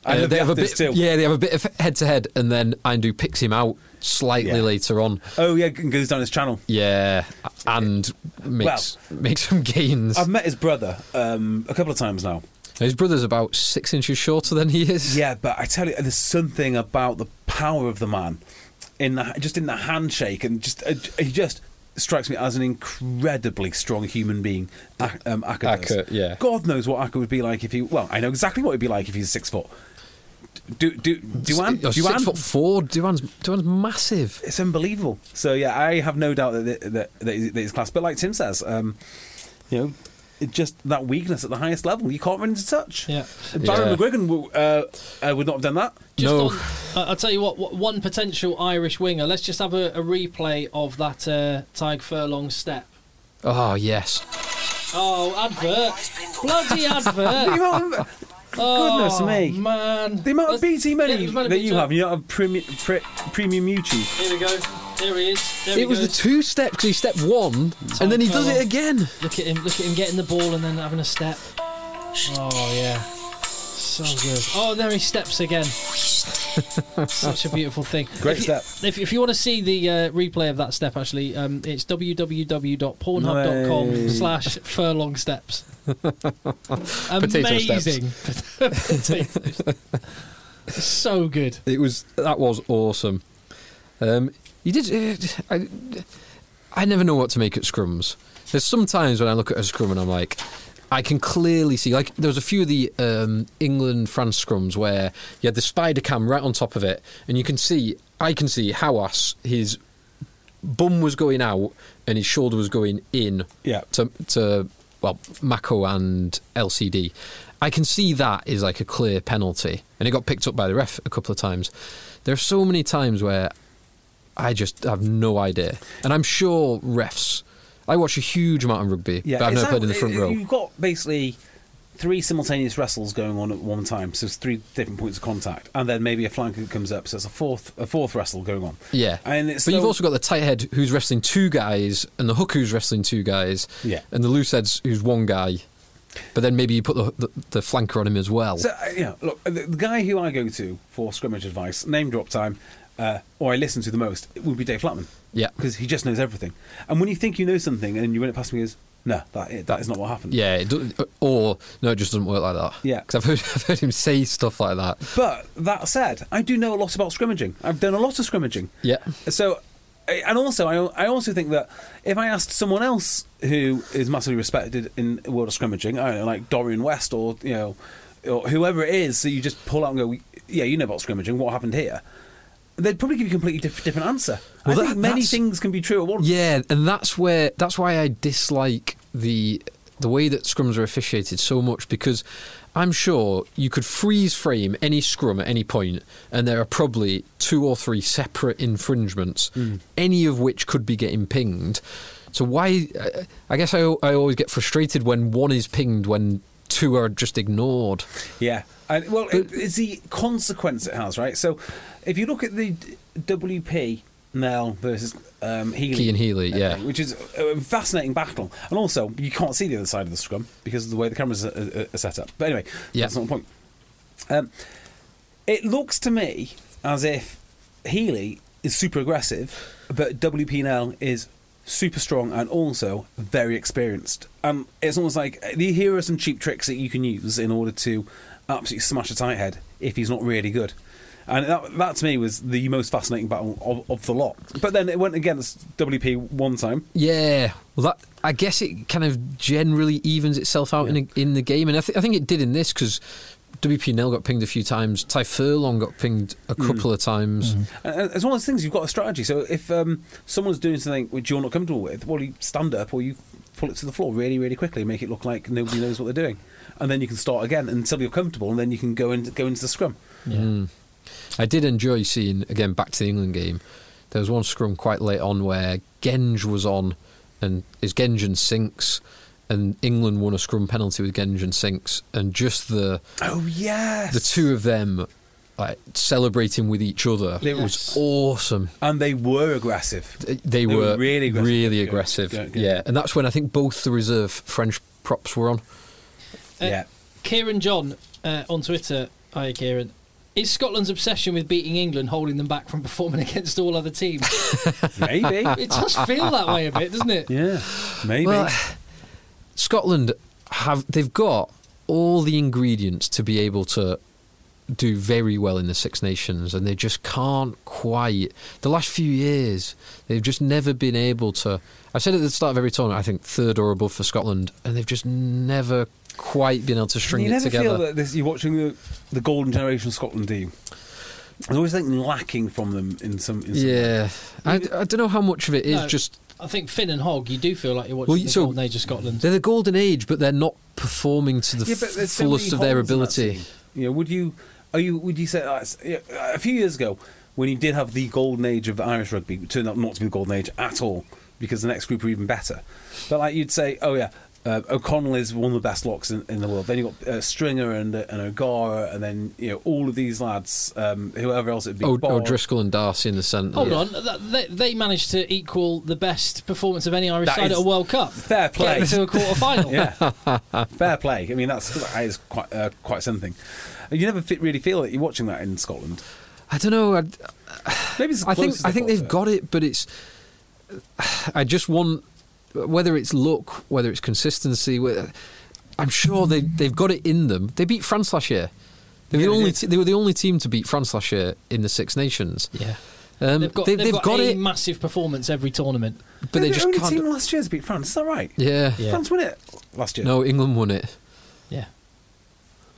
uh, they the have a bit. Yeah, they have a bit of head to head, and then Indu picks him out slightly Yeah. later on. Oh yeah, and goes down his channel. Yeah, and makes makes some gains. I've met his brother um, a couple of times now. His brother's about six inches shorter than he is. Yeah, but I tell you, there's something about the power of the man in the, just in the handshake, and just uh, he just strikes me as an incredibly strong human being. Um, does. Yeah. God knows what Akker would be like if he. Well, I know exactly what he'd be like if he's six foot. Do do Duhan? Duhan? six foot four. Duhan's Duhan's massive. It's unbelievable. So yeah, I have no doubt that that, that, he's, that he's class. But like Tim says, um, you know, it just that weakness at the highest level, you can't run into touch. Yeah. Byron Yeah. McGuigan uh, uh, would not have done that. Just No. on, uh, I'll tell you what, what, one potential Irish winger. Let's just have a, a replay of that uh, Tadhg Furlong step. Oh yes. Oh, advert! Bloody advert! Goodness Oh, me. man. The amount of BT money it was meant to that you have, you don't have premium, pre, premium YouTube. Here we go. There he is. There It he was the two step because he stepped one and then he does Cole. it again. Look at him. Look at him getting the ball and then having a step. Oh yeah, so good. Oh, there he steps again. Such a beautiful thing. Great if you, step. If, if you want to see the uh, replay of that step, actually, um, it's www.pornhub.com slash furlong steps. Potato steps. Amazing. So good. It was that was awesome. Um, you did. Uh, I, I never know what to make at scrums. There's sometimes when I look at a scrum and I'm like, I can clearly see. Like there was a few of the um, England France scrums where you had the spider cam right on top of it, and you can see. I can see Haouas his bum was going out and his shoulder was going in. Yeah. To to well Mako and LCD. I can see that is like a clear penalty, and it got picked up by the ref a couple of times. There are so many times where I just have no idea, and I'm sure refs. I watch a huge amount of rugby, Yeah, but I've never that- played in the front row. You've got basically three simultaneous wrestles going on at one time, so it's three different points of contact, and then maybe a flanker comes up, so it's a fourth a fourth wrestle going on. Yeah, and it's but you've also got the tight head who's wrestling two guys, and the hook who's wrestling two guys, Yeah. and the loose heads who's one guy. But then maybe you put the, the, the flanker on him as well. So, uh, yeah, look, the, the guy who I go to for scrimmage advice, name drop time, uh, or I listen to the most, would be Dave Flatman. Yeah. Because he just knows everything. And when you think you know something and you run it past me, goes, no, that, that is not what happened. yeah, it or no, it just doesn't work like that. Yeah. because I've heard, I've heard him say stuff like that. But that said, I do know a lot about scrimmaging. I've done a lot of scrimmaging. Yeah, So, and also, I, I also think that if I asked someone else who is massively respected in the world of scrimmaging, I don't know, like Dorian West or you know, or whoever it is, so you just pull out and go, yeah, you know about scrimmaging. What happened here? They'd probably give you a completely diff- different answer. Well, I that- think many things can be true at once. Yeah, and that's where that's why I dislike the the way that scrums are officiated so much because I'm sure you could freeze frame any scrum at any point and there are probably two or three separate infringements, hmm. any of which could be getting pinged. So why? I- I guess I, I always get frustrated when one is pinged when two are just ignored. Yeah. And, well, it, it's the consequence it has, right? So, if you look at the WP Nel versus um, Healy, Key and Healy, uh, yeah. which is a fascinating battle, and also you can't see the other side of the scrum because of the way the cameras are, are, are set up. But anyway, Yeah. that's not the point. Um, it looks to me as if Healy is super aggressive, but WP Nel is super strong and also very experienced. Um, it's almost like here are some cheap tricks that you can use in order to absolutely smash a tight head if he's not really good. And that, that to me was the most fascinating battle of, of the lot. But then it went against WP one time. Yeah, well, that I guess it kind of generally evens itself out in a, in the game, and I, th- I think it did in this because WP Nel got pinged a few times. Tadhg Furlong got pinged a couple of times. And and it's one of those things you've got a strategy. So if um, someone's doing something which you're not comfortable with, well, you stand up or you pull it to the floor really, really quickly, and make it look like nobody knows what they're doing, and then you can start again until you're comfortable, and then you can go into go into the scrum. Mm. I did enjoy seeing again back to the England game. There was one scrum quite late on where Genge was on, and is Genge and Sinks, and England won a scrum penalty with Genge and Sinks, and just the Oh yes, the two of them like celebrating with each other. It was awesome. and they were aggressive. They, were, really aggressive. really Yeah, aggressive. yeah, Yeah, yeah. and that's when I think both the reserve French props were on. Uh, yeah. Kieran John uh, on Twitter. Hi, Kieran. Is Scotland's obsession with beating England holding them back from performing against all other teams? Maybe. it does feel that way a bit, doesn't it? yeah. Maybe. Well, Scotland have they've got all the ingredients to be able to do very well in the Six Nations, and they just can't quite. The last few years, they've just never been able to. I said at the start of every tournament, I think third or above for Scotland, and they've just never quite been able to string you it never together. feel that this, you're watching the, the golden generation of Scotland, do you? There's always something lacking from them in some. In some yeah, I, I don't know how much of it is No. just I think Finn and Hogg, you do feel like you're watching Well, the so- golden age of Scotland. they're the golden age, but they're not performing to the Yeah, f- fullest of their holes in that ability. team. You know, would you? Are you? Would you say uh, a few years ago when you did have the golden age of Irish rugby, it turned out not to be the golden age at all because the next group were even better. But like you'd say, oh yeah, Uh, O'Connell is one of the best locks in, in the world. Then you've got uh, Stringer and uh, and O'Gara, and then you know all of these lads, um, whoever else it'd be. O- Bard. O'Driscoll and D'Arcy in the centre. Hold on, they, they managed to equal the best performance of any Irish That side at a World Cup. Fair play. Getting to a quarter final. yeah, fair play. I mean, that's that is quite uh, quite something. You never fit, really feel that you're watching that in Scotland. I don't know. I, Maybe it's I think I they've think got they've it. got it, but it's. I just want whether it's luck, whether it's consistency. whether- I'm sure they they've got it in them. They beat France last year. They were Yeah, the only te- they were the only team to beat France last year in the Six Nations. Yeah. Um, They've got, they, they've got, a it, massive performance every tournament. but they They're just the only can't. team last year to beat France. Is that right? yeah. Yeah. France won it last year. No, England won it. Yeah.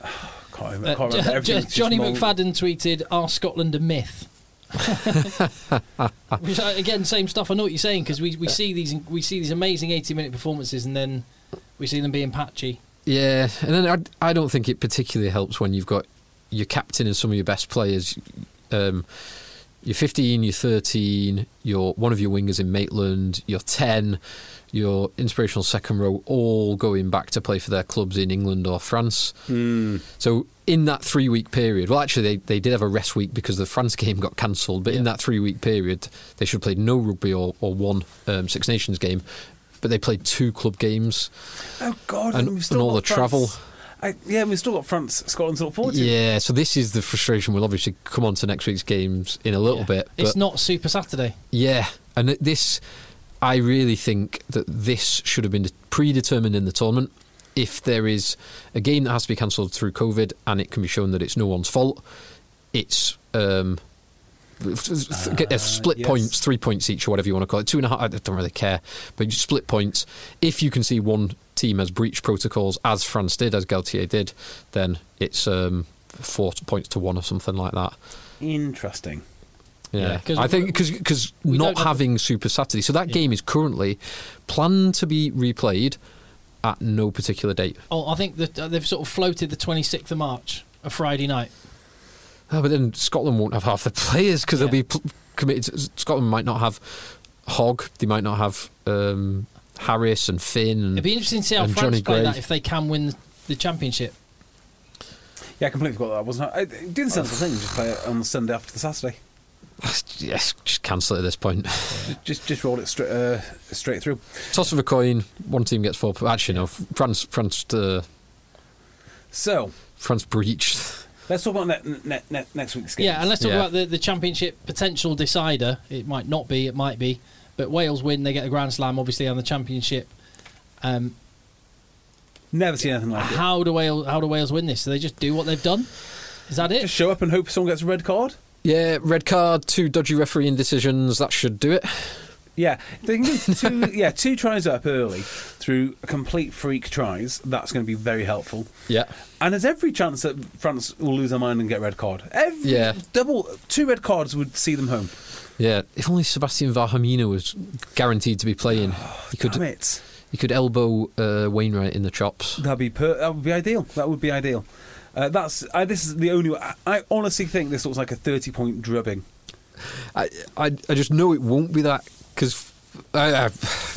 can't remember. Uh, can't remember. Jo- Everything's Johnny. McFadden tweeted, "Are Scotland a myth?" Which uh, again, same stuff. I know what you're saying because we, we see these we see these amazing 80 minute performances and then we see them being patchy. Yeah, and then I, I don't think it particularly helps when you've got your captain and some of your best players. Um, you're 15, you're 13, you're one of your wingers in Maitland, you're 10, your inspirational second row all going back to play for their clubs in England or France. Hmm. So in that three week period, well, actually, they, they did have a rest week because the France game got cancelled, but in that three week period, they should have played no rugby or, or one um, Six Nations game, but they played two club games. Oh God! And- we've and all got the travel. I, yeah, we've still got France, Scotland to look forward to. Yeah, so this is the frustration. We'll obviously come on to next week's games in a little Yeah. bit. It's not Super Saturday. yeah, and this, I really think that this should have been predetermined in the tournament. If there is a game that has to be cancelled through COVID and it can be shown that it's no one's fault, it's um, get uh, split yes. points, three points each, or whatever you want to call it. Two and a half. I don't really care, but you split points. If you can see one team has breached protocols, as France did, as Galthié did, then it's um, four points to one or something like that. Interesting. Yeah, Yeah, 'cause I think we- because not don't have- having Super Saturday, so that Yeah. game is currently planned to be replayed at no particular date. Oh, I think that uh, they've sort of floated the 26th of March, a Friday night. Oh, but then Scotland won't have half the players because Yeah. they'll be pl- committed. To, Scotland might not have Hogg. They might not have um, Harris and Finn. And, It'd be interesting to see how France Johnny play Gray. that if they can win the championship. Yeah, I completely forgot that. Wasn't I? I do the sensible thing. Just play it on the Sunday after the Saturday. Yes, just cancel it at this point. Just just roll it straight uh, straight through. Toss of a coin. One team gets four. po- Actually, no. France, France, uh, So France breached. let's talk about ne- ne- ne- next week's game. Yeah, and let's talk Yeah. about the, the championship potential decider. It might not be, it might be. But Wales win, they get the Grand Slam, obviously, on the championship. Um, Never seen anything like it. how do Wales how do Wales win this? Do they just do what they've done? Is that it? Just show up and hope someone gets a red card. Yeah, red card, two dodgy refereeing decisions. That should do it. Yeah, they can do two. yeah, two tries up early through complete freak tries. That's going to be very helpful. Yeah. And there's every chance that France will lose their mind and get red card. Every Yeah. double two red cards would see them home. Yeah, if only Sebastian Vahaamahina was guaranteed to be playing, he could Damn it! he could elbow uh, Wainwright in the chops. That'd be per- that would be ideal. That would be ideal. Uh, that's I, this is the only. I, I honestly think this looks like a thirty point drubbing. I, I I just know it won't be that because I, I,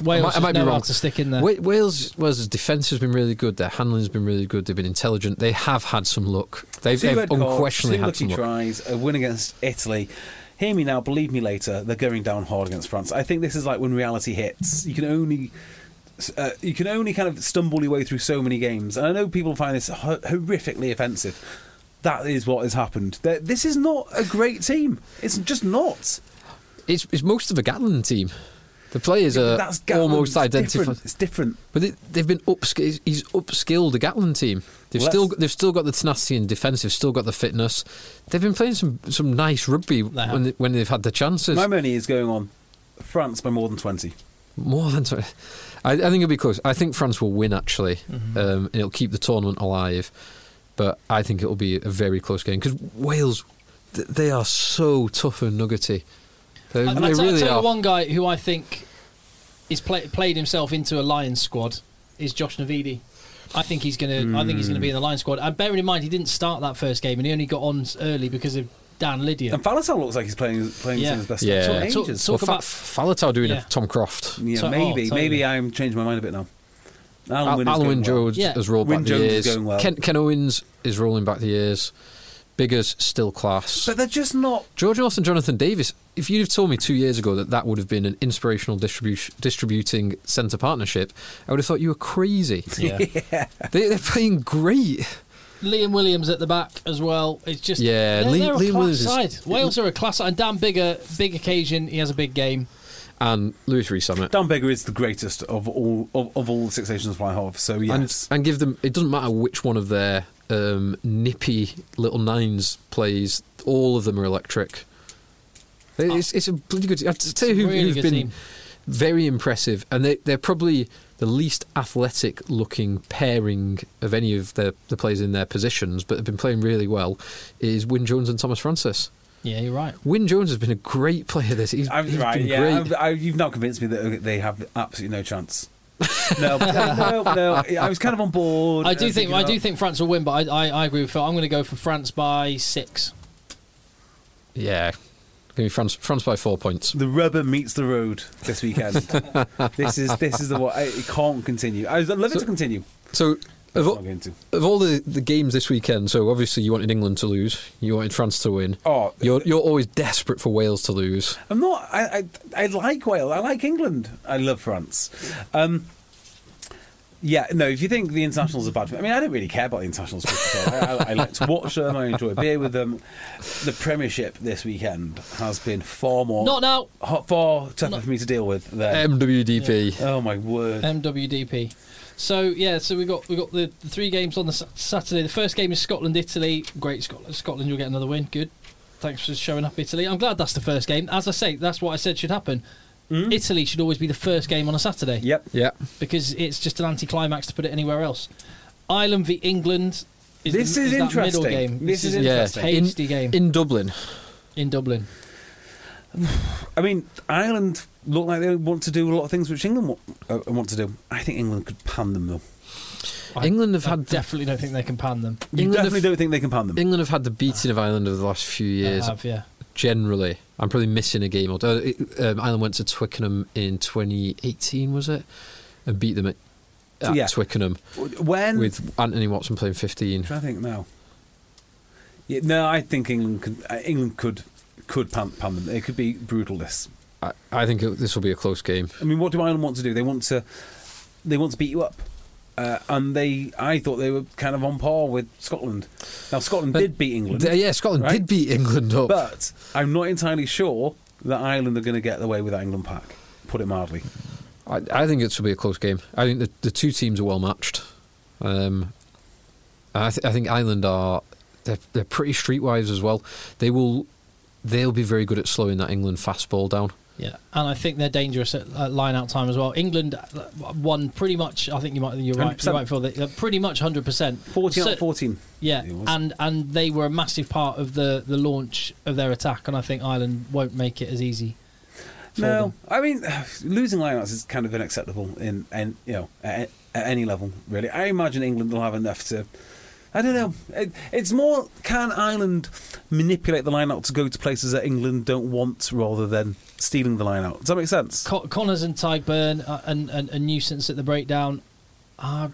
Wales I might, I might be wrong. to stick in there. Wales Wales' defence has been really good. Their handling's been really good. They've been intelligent. They have had some luck. They've, they've red unquestionably two had lucky some luck. tries, a win against Italy. Hear me now, believe me later. They're going down hard against France. I think this is like when reality hits. You can only. Uh, you can only kind of stumble your way through so many games, and I know people find this ho- horrifically offensive. That is what has happened. They're- This is not a great team. It's just not. It's, it's most of a Gatland team. The players are That's almost different. It's different. But they, they've been upskilled. He's upskilled the Gatland team. They've Well, still they've still got the tenacity and defence. They've still got the fitness. They've been playing some some nice rugby They when they, when they've had the chances. My money is going on France by more than twenty. More than twenty. I, I think it'll be close. I think France will win actually, Mm-hmm. um, and it'll keep the tournament alive. But I think it'll be a very close game because Wales, th- they are so tough and nuggety. They, I, they I tell, really tell you are. one guy who I think is play, played himself into a Lions squad is Josh Navidi. I think he's gonna. I think he's gonna be in the Lions squad. And bearing in mind he didn't start that first game and he only got on early because of Dan Lydiate. And Faletau looks like he's playing playing Yeah. some of his best Yeah. stuff. Talk- So ages. talk well, about- Fa- Faletau doing Yeah. a Tom Croft. yeah, So- oh, maybe totally. maybe I'm changing my mind a bit now. Alun Al- Wyn is Alun Wyn well. Jones Yeah. has rolled Wyn back the Jones is years. going well. Ken, Ken Owens is rolling back the years. Biggar's still class. But they're just not. George North and Jonathan Davies. If you'd have told me two years ago that that would have been an inspirational distribution, distributing centre partnership, I would have thought you were crazy. Yeah. They, they're playing great. Liam Williams at the back as well. It's just Yeah, they're, Li- they're a Liam class Williams is- Wales are a class side. And Dan Biggar, big occasion. He has a big game. And Louis Rees-Zammit. Dan Biggar is the greatest of all of, of all the Six Nations fly half. So yes, and, and give them. It doesn't matter which one of their um, nippy little nines plays. All of them are electric. It's, it's a bloody good. I'd tell you who, really who've been team. very impressive, and they, they're probably the least athletic looking pairing of any of the, the players in their positions, but have been playing really well. Is Wyn Jones and Tomas Francis. Yeah, you're right. Wyn Jones has been a great player. This he's, I'm he's right. been Yeah, great. I've- I, you've not convinced me that they have absolutely no chance. no, no, no. I was kind of on board. I do uh, think I do think France will win, but I, I, I agree with Phil. I'm going to go for France by six. yeah, give me France France by four points. the rubber meets the road this weekend. this is this is the what it can't continue. I'd love it to continue. So. Of all, going to. of all the, the games this weekend, so obviously you wanted England to lose, you wanted France to win. Oh, You're you're always desperate for Wales to lose. I'm not. I, I I like Wales. I like England. I love France. Um, yeah, no. If you think the internationals are bad, I mean, I don't really care about the internationals. I, I, I like to watch them. I enjoy a beer with them. The Premiership this weekend has been far more, Not now. hot, far tougher for me to deal with. Than, MWDP. oh my word! MWDP. So yeah, so we got we got the, the three games on the Saturday. The first game is Scotland Italy. Great Scotland. Scotland, you'll get another win. Good. Thanks for showing up, Italy. I'm glad that's the first game. As I say, that's what I said should happen. Italy should always be the first game on a Saturday Yep. Yeah. because it's just an anticlimax to put it anywhere else. Ireland v England. Is This the, is that middle interesting. game. This is a Yeah. interesting. hasty game In Dublin. in Dublin. I mean, Ireland look like they want to do a lot of things which England want, uh, want to do. I think England could pan them though. I- England have I had the- definitely don't think they can pan them. You England definitely have- don't think they can pan them. England have had the beating of Ireland over the last few They years. have, yeah. Generally, I'm probably missing a game or two. Um, Ireland went to Twickenham in 2018, was it, and beat them at, at Yeah. Twickenham when with Anthony Watson playing 15. I'm trying to think now. Yeah, no, I think England could. Uh, England could could pan, pan them. It could be brutal. This. I, I think it, this will be a close game. I mean, what do Ireland want to do? They want to. They want to beat you up. Uh, and they, I thought they were kind of on par with Scotland. Now Scotland But did beat England, Th- yeah, Scotland right? did beat England up. but I'm not entirely sure that Ireland are going to get away with that England pack. Put it mildly. I, I think it will be a close game. I think the, the two teams are well matched. Um, I, th- I think Ireland are they're, they're pretty streetwise as well. They will they'll be very good at slowing that England fast ball down. Yeah, and I think they're dangerous at uh, line out time as well. England uh, won pretty much. I think you might. You're right. 100%. You're right, Phil. They- uh, Pretty much 100. percent 14 out of 14. Yeah, and and they were a massive part of the the launch of their attack, and I think Ireland won't make it as easy. No, them. I mean losing lineouts is kind of unacceptable in, and you know at, at any level really. I imagine England will have enough to. I don't know. It, it's more can Ireland manipulate the lineout to go to places that England don't want rather than stealing the lineout. Does that make sense? Co- Connors and Tadhg Beirne uh, and, a nuisance at the breakdown. Uh,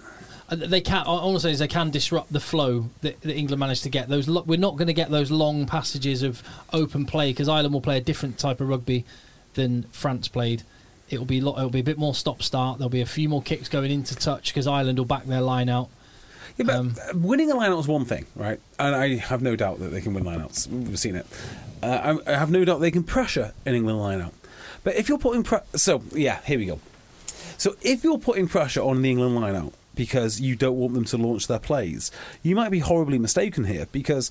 they can. Is they can disrupt the flow that, that England managed to get. Those lo- we're not going to get those long passages of open play because Ireland will play a different type of rugby than France played. It'll be lo- it'll be a bit more stop start. There'll be a few more kicks going into touch because Ireland will back their line out. Yeah, but Um, uh, winning a lineout is one thing, right? And I have no doubt that they can win lineouts. We've seen it. Uh, I, I have no doubt they can pressure an England lineout. But if you're putting pre- so yeah, here we go. So if you're putting pressure on the England lineout because you don't want them to launch their plays, you might be horribly mistaken here because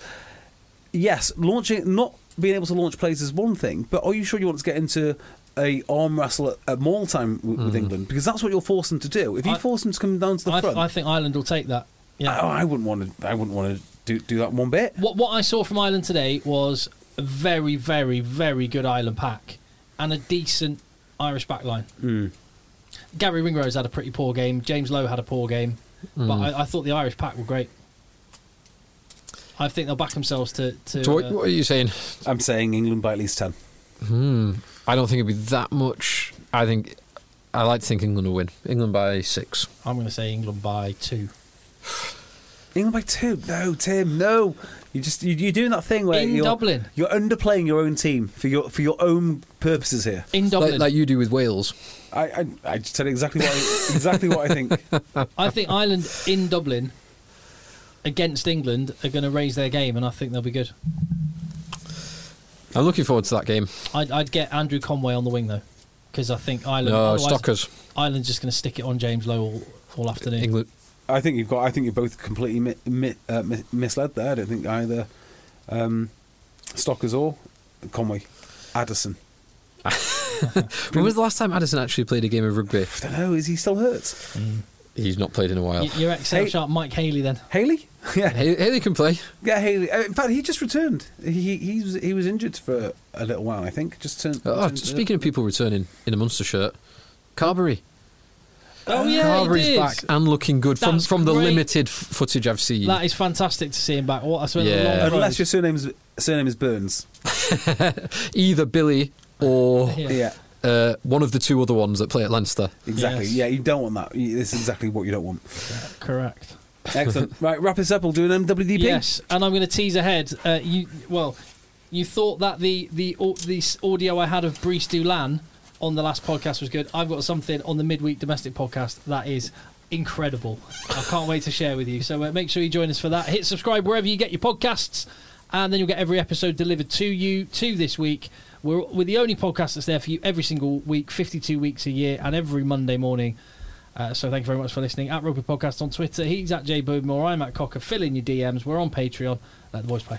yes, launching not being able to launch plays is one thing, but are you sure you want to get into a arm wrestle at, at maul time with, with England? Because that's what you're forced them to do. If you I- force them to come down to the I, front, I think Ireland will take that. Yeah. Oh, I wouldn't want to. I wouldn't want to do do that one bit. What what I saw from Ireland today was a very, very, very good Ireland pack and a decent Irish backline. Hmm. Garry Ringrose had a pretty poor game. James Lowe had a poor game, but I, I thought the Irish pack were great. I think they'll back themselves to. to So what, uh, what are you saying? I'm saying England by at least ten. Hmm. I don't think it'd be that much. I think I like to think England will win. England by six. I'm going to say England by two. England by two. No, Tim, no. You just you, you're doing that thing where In you're, Dublin. You're underplaying your own team for your for your own purposes here. In Dublin, Like, like you do with Wales. I I, I just said exactly what I, exactly what I think. I think Ireland in Dublin against England are going to raise their game, and I think they'll be good. I'm looking forward to that game. I'd, I'd get Andrew Conway on the wing though, because I think Ireland. No, otherwise Stockers. Ireland's just going to stick it on James Lowe all, all afternoon. England. I think you've got. I think you're both completely mi- mi- uh, mi- misled there. I don't think either um, Stockers or Conway, Addison. When was the last time Addison actually played a game of rugby? I don't know. Is he still hurt? He's not played in a while. Your ex Hey- sharp Mike Haley then. Haley. Yeah, Haley, Haley can play. yeah. Haley. Uh, in fact, he just returned. He he was he was injured for a little while. I think. Just turned. Oh, returned- speaking of people returning in a Munster shirt, Carbery. Oh yeah, he Carbery's did. back and looking good from, That's from the great. limited f- footage I've seen. That is fantastic to see him back. What I spent Yeah. a long unless road. your surname's surname is Burns. Either Billy or Yeah. Yeah. uh, one of the two other ones that play at Leinster. Exactly. Yes. Yeah, you don't want that. You- This is exactly what you don't want. correct. Excellent. right, wrap this up. We'll do an MWDP. Yes, and I'm going to tease ahead. Uh, you well, you thought that the the au- the s- audio I had of Brice Dulin on the last podcast was good. I've got something on the midweek domestic podcast that is incredible. I can't wait to share with you. So uh, make sure you join us for that. Hit subscribe wherever you get your podcasts, and then you'll get every episode delivered to you. To this week, we're we're the only podcast that's there for you every single week, 52 weeks a year, and every Monday morning. Uh, so thank you very much for listening. At Rugby Podcast on Twitter. He's at J Bowmore. I'm at Cocker. Fill in your DMs. We're on Patreon. Let the boys play.